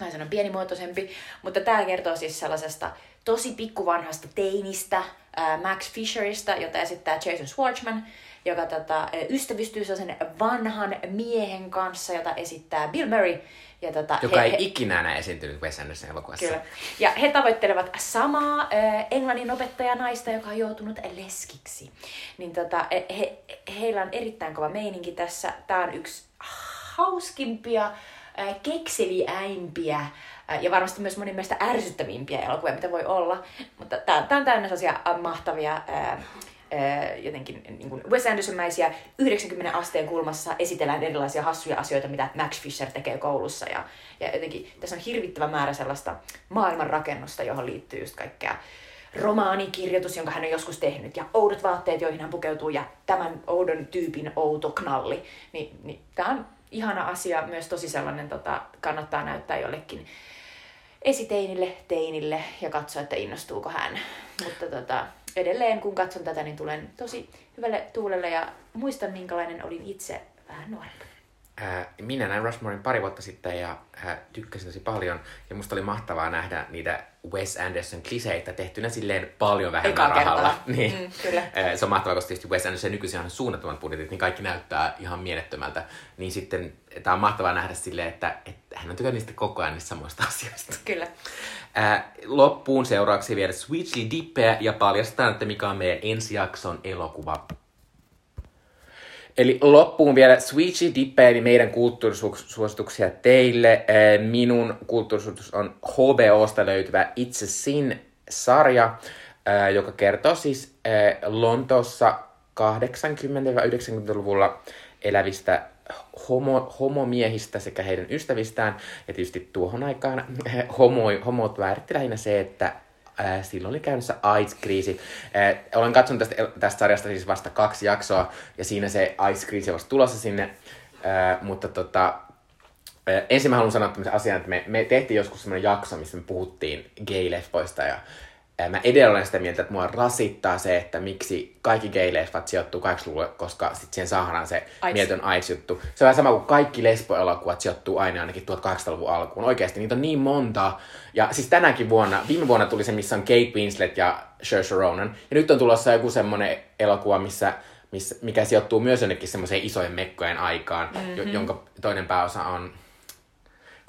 A: vähän sellainen pienimuotoisempi, mutta tämä kertoo siis sellaisesta tosi pikkuvanhasta teinistä, Max Fisherista, jota esittää Jason Schwartzman, joka tota, ystävystyy sellaisen vanhan miehen kanssa, jota esittää Bill Murray. Ja tota,
B: Joka ei ikinä enää esiintynyt Wes Anderson elokuvassa.
A: Kyllä. Ja he tavoittelevat samaa äh, englannin opettajanaista, joka on joutunut leskiksi. Niin tota, e- he, heillä on erittäin kova meininki tässä. Tämä on yksi hauskimpia, äh, kekseliäimpiä ja varmasti myös monin mielestä ärsyttävimpiä elokuvia, mitä voi olla. Mutta tämä on täynnä sellaisia mahtavia äh, jotenkin niin kuin Wes Anderson-mäisiä 90 asteen kulmassa esitellään erilaisia hassuja asioita, mitä Max Fisher tekee koulussa. Ja, ja jotenkin tässä on hirvittävä määrä sellaista maailmanrakennusta, johon liittyy just kaikkea romaanikirjoitus, jonka hän on joskus tehnyt, ja oudot vaatteet, joihin hän pukeutuu, ja tämän oudon tyypin outo knalli. Niin, niin tämä on ihana asia, myös tosi sellainen, tota, kannattaa näyttää jollekin esiteinille, teinille ja katsoa, että innostuuko hän. Mutta tota, edelleen kun katson tätä, niin tulen tosi hyvälle tuulelle ja muistan minkälainen olin itse vähän nuorena.
B: Ää, minä näin Rushmorein pari vuotta sitten ja ää, tykkäsin tosi paljon. Ja musta oli mahtavaa nähdä niitä Wes Anderson kliseitä tehtynä silleen paljon vähemmän
A: Ekaa
B: rahalla.
A: kertaa. [LAUGHS]
B: Niin.
A: Mm, kyllä.
B: Ää, se on mahtavaa, koska tietysti Wes Anderson nykyisin on suunnattomat budjetit, niin kaikki näyttää ihan mielettömältä. Niin sitten tää on mahtavaa nähdä silleen, että, että hän on tykännyt niistä koko ajan niistä samoista asioista.
A: Kyllä.
B: Ää, loppuun seuraavaksi vielä Sweetly Dippeä ja paljastetaan, että mikä on meidän ensi jakson elokuva. Eli loppuun vielä Sweetly Dippeä, eli meidän kulttuurisuosituksia teille. Ää, Minun kulttuurisuositus on HBOsta löytyvä Itse Sin-sarja, ää, joka kertoo siis Lontoossa 80-90-luvulla elävistä homo, homomiehistä sekä heidän ystävistään. Ja tietysti tuohon aikaan homo, homot vääritti lähinnä se, että ää, silloin oli käynnissä AIDS-kriisi. Ää, olen katsonut tästä, tästä sarjasta siis vasta kaksi jaksoa, ja siinä se AIDS-kriisi on tulossa sinne. Ää, mutta tota, ensin mä haluan sanoa tämmöisen asian, että me, me tehtiin joskus semmoinen jakso, missä me puhuttiin gay-leffoista, ja mä edelleen olen sitä mieltä, että mua rasittaa se, että miksi kaikki gay-leffat sijoittuu 80-luvulle, koska sit siihen saadaan se
A: AIDS.
B: mieletön AIDS-juttu. Se on vähän sama kuin kaikki lesboelokuvat sijoittuu aina ainakin 1800-luvun alkuun. Oikeasti niitä on niin monta. Ja siis tänäkin vuonna, viime vuonna tuli se, missä on Kate Winslet ja Saoirse Ronan. Ja nyt on tulossa joku semmonen elokuva, missä, missä, mikä sijoittuu myös jonnekin semmoiseen isojen mekkojen aikaan, mm-hmm. jo, jonka toinen pääosa on...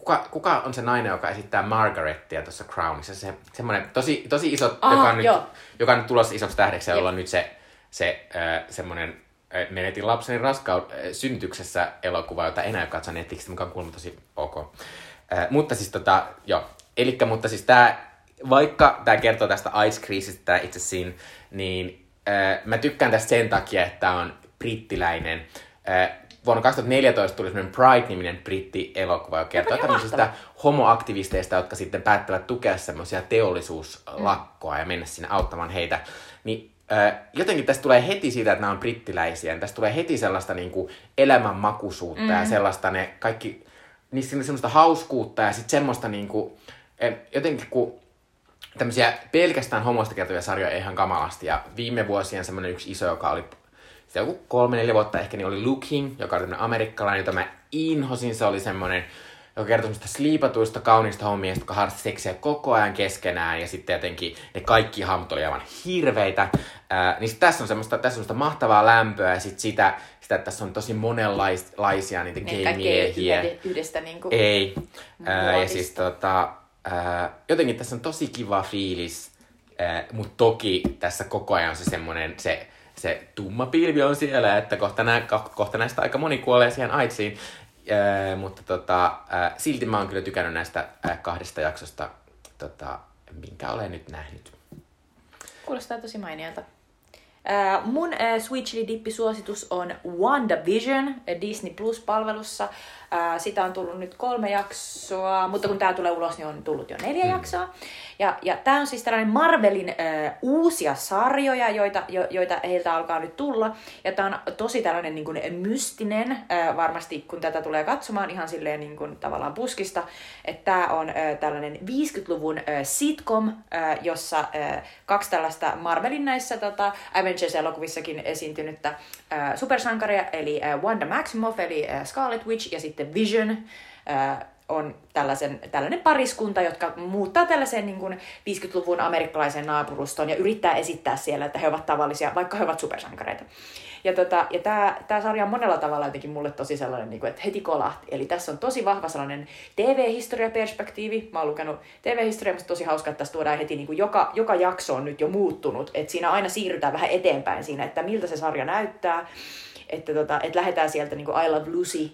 B: Kuka, kuka on se nainen, joka esittää Margarettia tuossa Crownissa? Se, semmoinen tosi, tosi iso,
A: Aha,
B: joka, on nyt, joka on nyt tulossa isoksi tähdeksi, jolla on nyt se, se äh, semmoinen äh, menetin lapseni raskaud äh, synnytyksessä elokuva, jota enää katso Netflixistä, mikä on kuulemma tosi ok. Äh, mutta siis tota, joo. Elikkä, mutta siis tää, vaikka tämä kertoo tästä AIDS-kriisistä, tää itse siinä, niin äh, mä tykkään tästä sen takia, että tää on brittiläinen. Äh, vuonna 2014 tuli semmoinen Pride-niminen britti-elokuva, joka kertoo tämmöisistä homoaktivisteista, jotka sitten päättävät tukea semmoisia teollisuuslakkoa ja mennä sinne auttamaan heitä. Niin äh, jotenkin tästä tulee heti siitä, että nämä on brittiläisiä. niin Tästä tulee heti sellaista niin kuin elämänmakuisuutta mm. ja sellaista ne kaikki, niissä on semmoista hauskuutta ja sitten semmoista niin kuin, jotenkin kun tämmöisiä pelkästään homoista kertovia sarjoja ihan kamalasti. Ja viime vuosien semmoinen yksi iso, joka oli joku kolme, neljä vuotta ehkä, niin oli Looking, joka oli amerikkalainen, jota mä inhosin. Se oli semmoinen, joka kertoi semmoista sliipatuista, kauniista hommista, jotka harrasti seksiä koko ajan keskenään. Ja sitten jotenkin ne kaikki hahmot oli aivan hirveitä. Ää, niin sit tässä on semmoista, tässä on semmoista mahtavaa lämpöä ja sit sitä, sitä, että tässä on tosi monenlaisia niitä
A: Niin kaikki ei
B: gay-miehiä.
A: yhde- yhdestä niinku...
B: Ei. Ää, ja siis tota, ää, jotenkin tässä on tosi kiva fiilis, mutta toki tässä koko ajan on se semmoinen, se se tumma pilvi on siellä, että kohta, nä, kohta näistä aika moni kuolee siihen AIDSiin. Ää, mutta tota, ää, silti mä oon kyllä tykännyt näistä ää, kahdesta jaksosta, tota, minkä olen nyt nähnyt.
A: Kuulostaa tosi mainialta. Uh, mun uh, Sweet Chili Dippi-suositus on WandaVision Disney Plus-palvelussa. Uh, sitä on tullut nyt kolme jaksoa, mutta kun tämä tulee ulos, niin on tullut jo neljä mm. jaksoa. Ja, ja tämä on siis tällainen Marvelin uh, uusia sarjoja, joita, jo, joita heiltä alkaa nyt tulla. Ja tämä on tosi tällainen niin kuin mystinen, uh, varmasti kun tätä tulee katsomaan ihan silleen niin kuin, tavallaan puskista, että tämä on uh, tällainen 50-luvun uh, sitcom, uh, jossa uh, kaksi tällaista Marvelin näissä tota, Avengers-elokuvissakin esiintynyttä uh, supersankaria, eli uh, Wanda Maximoff, eli uh, Scarlet Witch, ja sitten Vision, uh, on tällaisen, tällainen pariskunta, jotka muuttaa tällaiseen niin kuin 50-luvun amerikkalaiseen naapurustoon ja yrittää esittää siellä, että he ovat tavallisia, vaikka he ovat supersankareita. Ja, tota, ja tämä, tämä sarja on monella tavalla jotenkin mulle tosi sellainen, niin kuin, että heti kolahti. Eli tässä on tosi vahva sellainen TV-historiaperspektiivi. Mä oon lukenut TV-historiaa, mutta tosi hauska, että tässä tuodaan heti niin kuin joka, joka jakso on nyt jo muuttunut. Että siinä aina siirrytään vähän eteenpäin siinä, että miltä se sarja näyttää. Että, tota, että lähdetään sieltä niin kuin I Love Lucy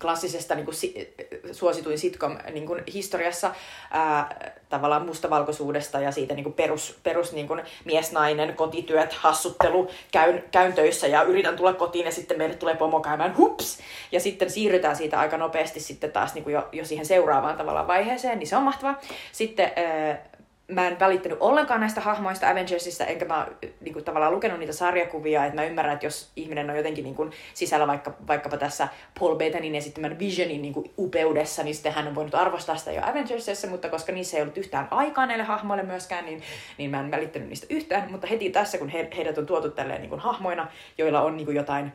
A: klassisesta niin kuin, si, suosituin sitcom niin kuin, historiassa ää, tavallaan mustavalkoisuudesta ja siitä niin kuin perus, perus niin kuin, mies-nainen, kotityöt, hassuttelu, käyn, käyn töissä ja yritän tulla kotiin ja sitten meille tulee pomo käymään, hups! Ja sitten siirrytään siitä aika nopeasti sitten taas niin kuin jo, jo siihen seuraavaan tavallaan vaiheeseen, niin se on mahtavaa. Sitten ää, mä en välittänyt ollenkaan näistä hahmoista Avengersista, enkä mä niin kuin, tavallaan lukenut niitä sarjakuvia, että mä ymmärrän, että jos ihminen on jotenkin niin kuin, sisällä vaikka, vaikkapa tässä Paul Bettanin esittämän Visionin niin kuin, upeudessa, niin sitten hän on voinut arvostaa sitä jo Avengersissa, mutta koska niissä ei ollut yhtään aikaa näille hahmoille myöskään, niin, niin mä en välittänyt niistä yhtään, mutta heti tässä, kun he, heidät on tuotu tälleen niin kuin, hahmoina, joilla on niin kuin, jotain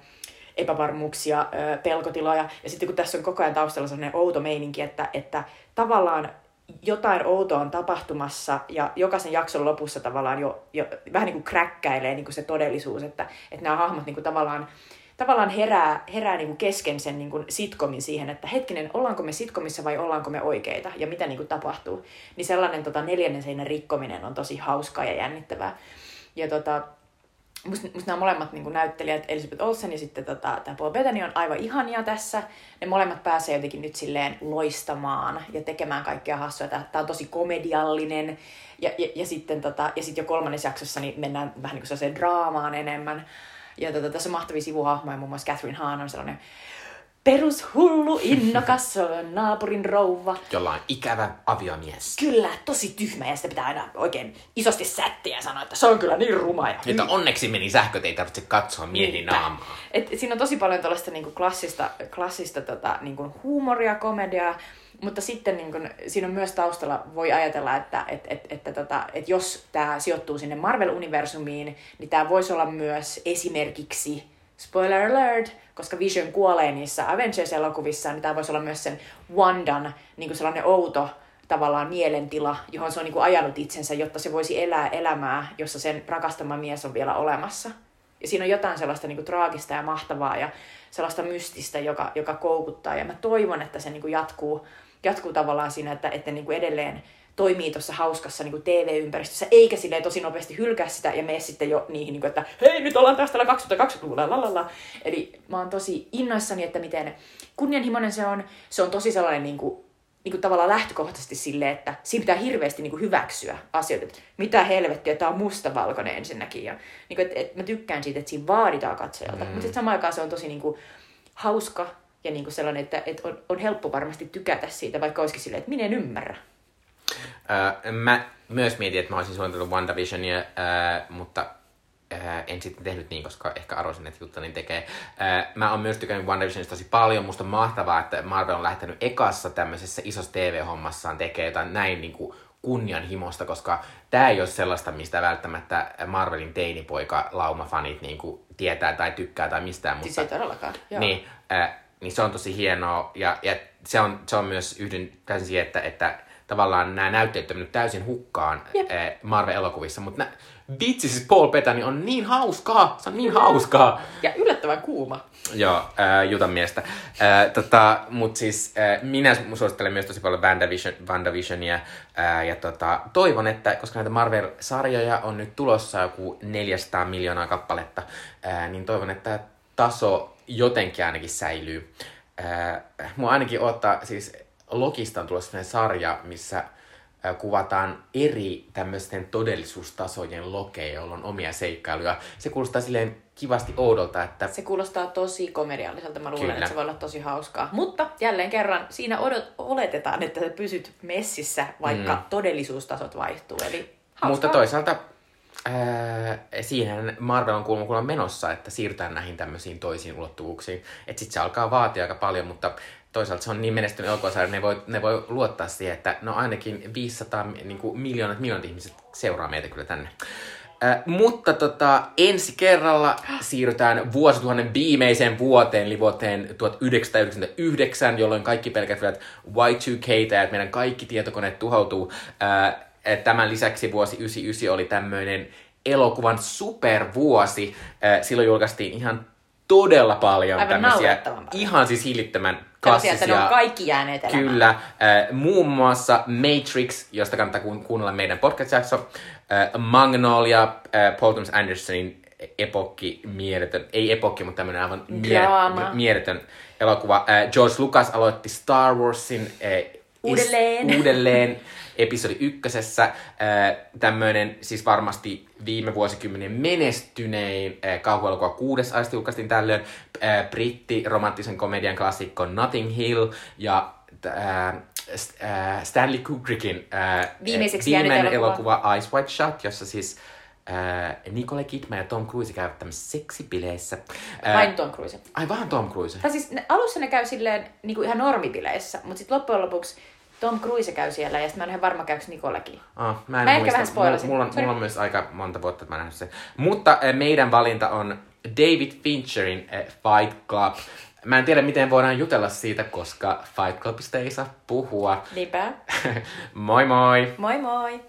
A: epävarmuuksia, pelkotiloja, ja sitten kun tässä on koko ajan taustalla sellainen outo meininki, että, että tavallaan jotain outoa on tapahtumassa ja jokaisen jakson lopussa tavallaan jo, jo vähän niin kuin kräkkäilee niin kuin se todellisuus, että, että nämä hahmot niin kuin tavallaan, tavallaan herää, herää niin kuin kesken sen niin kuin sitcomin siihen, että hetkinen, ollaanko me sitcomissa vai ollaanko me oikeita ja mitä niin kuin tapahtuu. Niin sellainen tota, neljännen seinän rikkominen on tosi hauskaa ja jännittävää. Ja tota, Musta, musta nämä molemmat niin näyttelijät, Elizabeth Olsen ja sitten tota, tämä Paul Bettany on aivan ihania tässä. Ne molemmat pääsee jotenkin nyt silleen loistamaan ja tekemään kaikkea hassua. Tämä on tosi komediallinen. Ja, ja, ja sitten tota, ja sit jo kolmannessa jaksossa niin mennään vähän niin kuin draamaan enemmän. Ja tota, tässä on mahtavia sivuhahmoja, muun muassa Catherine Hahn on sellainen perushullu, innokas naapurin rouva.
B: Jolla on ikävä aviomies.
A: Kyllä, tosi tyhmä ja sitä pitää aina oikein isosti sättiä ja sanoa, että se on kyllä niin ruma. Ja...
B: Että onneksi meni sähköt, ei tarvitse katsoa miehen naamaa.
A: Et, siinä on tosi paljon tällaista niinku klassista, klassista tota, niinku huumoria, komediaa, mutta sitten niin kun, siinä on myös taustalla, voi ajatella, että et, et, että tota, et jos tämä sijoittuu sinne Marvel-universumiin, niin tämä voisi olla myös esimerkiksi, spoiler alert, koska Vision kuolee niissä Avengers-elokuvissa, niin tämä voisi olla myös sen Wandan niin kuin sellainen outo tavallaan mielentila, johon se on niin kuin ajanut itsensä, jotta se voisi elää elämää, jossa sen rakastama mies on vielä olemassa. Ja siinä on jotain sellaista niin kuin traagista ja mahtavaa ja sellaista mystistä, joka, joka koukuttaa. Ja mä toivon, että se niin kuin jatkuu, jatkuu tavallaan siinä, että, että niin kuin edelleen toimii tuossa hauskassa niin TV-ympäristössä, eikä silleen tosi nopeasti hylkää sitä ja mene sitten jo niihin, niin kuin, että hei, nyt ollaan taas täällä 2020-luvulla, lalala. Eli mä oon tosi innoissani, että miten kunnianhimoinen se on. Se on tosi sellainen niin kuin, niin kuin tavallaan lähtökohtaisesti silleen, että siinä pitää hirveästi niin kuin hyväksyä asioita, että mitä helvettiä, tämä on mustavalkoinen ensinnäkin. Ja, niin kuin, että, että mä tykkään siitä, että siinä vaaditaan katsojalta. Mm. Mutta samaan aikaan se on tosi niin kuin, hauska ja niin kuin sellainen, että, että on, on helppo varmasti tykätä siitä, vaikka olisikin silleen, että minä en ymmärrä.
B: Öö, mä myös mietin, että mä olisin suunnitellut WandaVisionia, öö, mutta öö, en sitten tehnyt niin, koska ehkä arvoisin, että Jutta niin tekee. Mä oon myös tykännyt WandaVisionista tosi paljon. Musta on mahtavaa, että Marvel on lähtenyt ekassa tämmöisessä isossa TV-hommassaan tekee jotain näin niin kuin kunnianhimosta, koska tämä ei ole sellaista, mistä välttämättä Marvelin teinipoika laumafanit niin kuin tietää tai tykkää tai mistään.
A: Siis mutta, ei todellakaan.
B: Joo. Niin, äh, niin se on tosi hienoa ja, ja se, on, se on myös yhden käsin siihen, että, että tavallaan nämä näytteet on mennyt täysin hukkaan
A: Jep.
B: eh, Marvel-elokuvissa, mutta nä- vitsi siis Paul Bettany on niin hauskaa, se on niin hauskaa.
A: Ja yllättävän kuuma.
B: Joo, äh, Jutan miestä. Äh, tota, mut siis äh, minä suosittelen myös tosi paljon WandaVision, WandaVisionia. Äh, ja tota, toivon, että koska näitä Marvel-sarjoja on nyt tulossa joku 400 miljoonaa kappaletta, äh, niin toivon, että taso jotenkin ainakin säilyy. Äh, mua ainakin ottaa, siis Lokista on tulossa sellainen sarja, missä kuvataan eri tämmöisten todellisuustasojen lokeja, joilla on omia seikkailuja. Se kuulostaa silleen kivasti oudolta, että
A: Se kuulostaa tosi komedialliselta. Mä luulen,
B: Kyllä.
A: että se voi olla tosi hauskaa. Mutta jälleen kerran siinä odot- oletetaan, että sä pysyt messissä, vaikka mm. todellisuustasot vaihtuu. Eli hauskaa.
B: Mutta toisaalta ää, siihen Marvel on kuulemma kuulemma menossa, että siirrytään näihin tämmöisiin toisiin ulottuvuuksiin. Että sit se alkaa vaatia aika paljon, mutta toisaalta se on niin menestynyt elokuvasarja, ne voi, ne voi luottaa siihen, että no ainakin 500 niin kuin miljoonat miljoonat ihmiset seuraa meitä kyllä tänne. Äh, mutta tota, ensi kerralla siirrytään vuosituhannen viimeiseen vuoteen, eli vuoteen 1999, jolloin kaikki pelkäsivät Y2K, ja että meidän kaikki tietokoneet tuhoutuu. Äh, tämän lisäksi vuosi 99 oli tämmöinen elokuvan supervuosi. Äh, silloin julkaistiin ihan todella paljon
A: Aivan
B: tämmöisiä ihan siis hillittömän
A: Sellaisia, että ne on
B: klassisia
A: kaikki jääneet elämään.
B: Kyllä. Äh, muun muassa Matrix, josta kannattaa kuun- kuunnella meidän podcast-jakso. Äh, Magnolia, äh, Paul Thomas Andersonin epokki, mieletön, ei epokki, mutta tämmöinen aivan miele- mieletön elokuva. Äh, George Lucas aloitti Star Warsin äh,
A: Uudelleen.
B: uudelleen [LAUGHS] episodi ykkösessä. Äh, tämmöinen siis varmasti viime vuosikymmenen menestynein äh, kauhuelokuva kuudes aisti julkaistiin tällöin. Äh, britti romanttisen komedian klassikko Notting Hill ja äh, St- Stanley Kubrickin äh,
A: Viimeiseksi
B: viimeinen
A: elokuva.
B: elokuva Ice White Shot, jossa siis äh, Nicole Kidman ja Tom Cruise käyvät tämmöisissä seksibileissä. Äh,
A: Vain Tom Cruise.
B: Ai vaan Tom Cruise.
A: Tai siis ne, alussa ne käy silleen niin kuin ihan normibileissä, mutta sitten loppujen lopuksi Tom Cruise käy siellä ja sitten mä en ihan varma käykö Nicolekin.
B: Ah, mä en
A: Mä ehkä
B: muista.
A: vähän spoilasin.
B: Mulla, mulla,
A: Sorry.
B: mulla on myös aika monta vuotta, että mä nähnyt sen. Mutta äh, meidän valinta on David Fincherin äh, Fight Club. Mä en tiedä, miten voidaan jutella siitä, koska Fight Clubista ei saa puhua.
A: Niinpä. [LAUGHS]
B: moi moi!
A: Moi moi!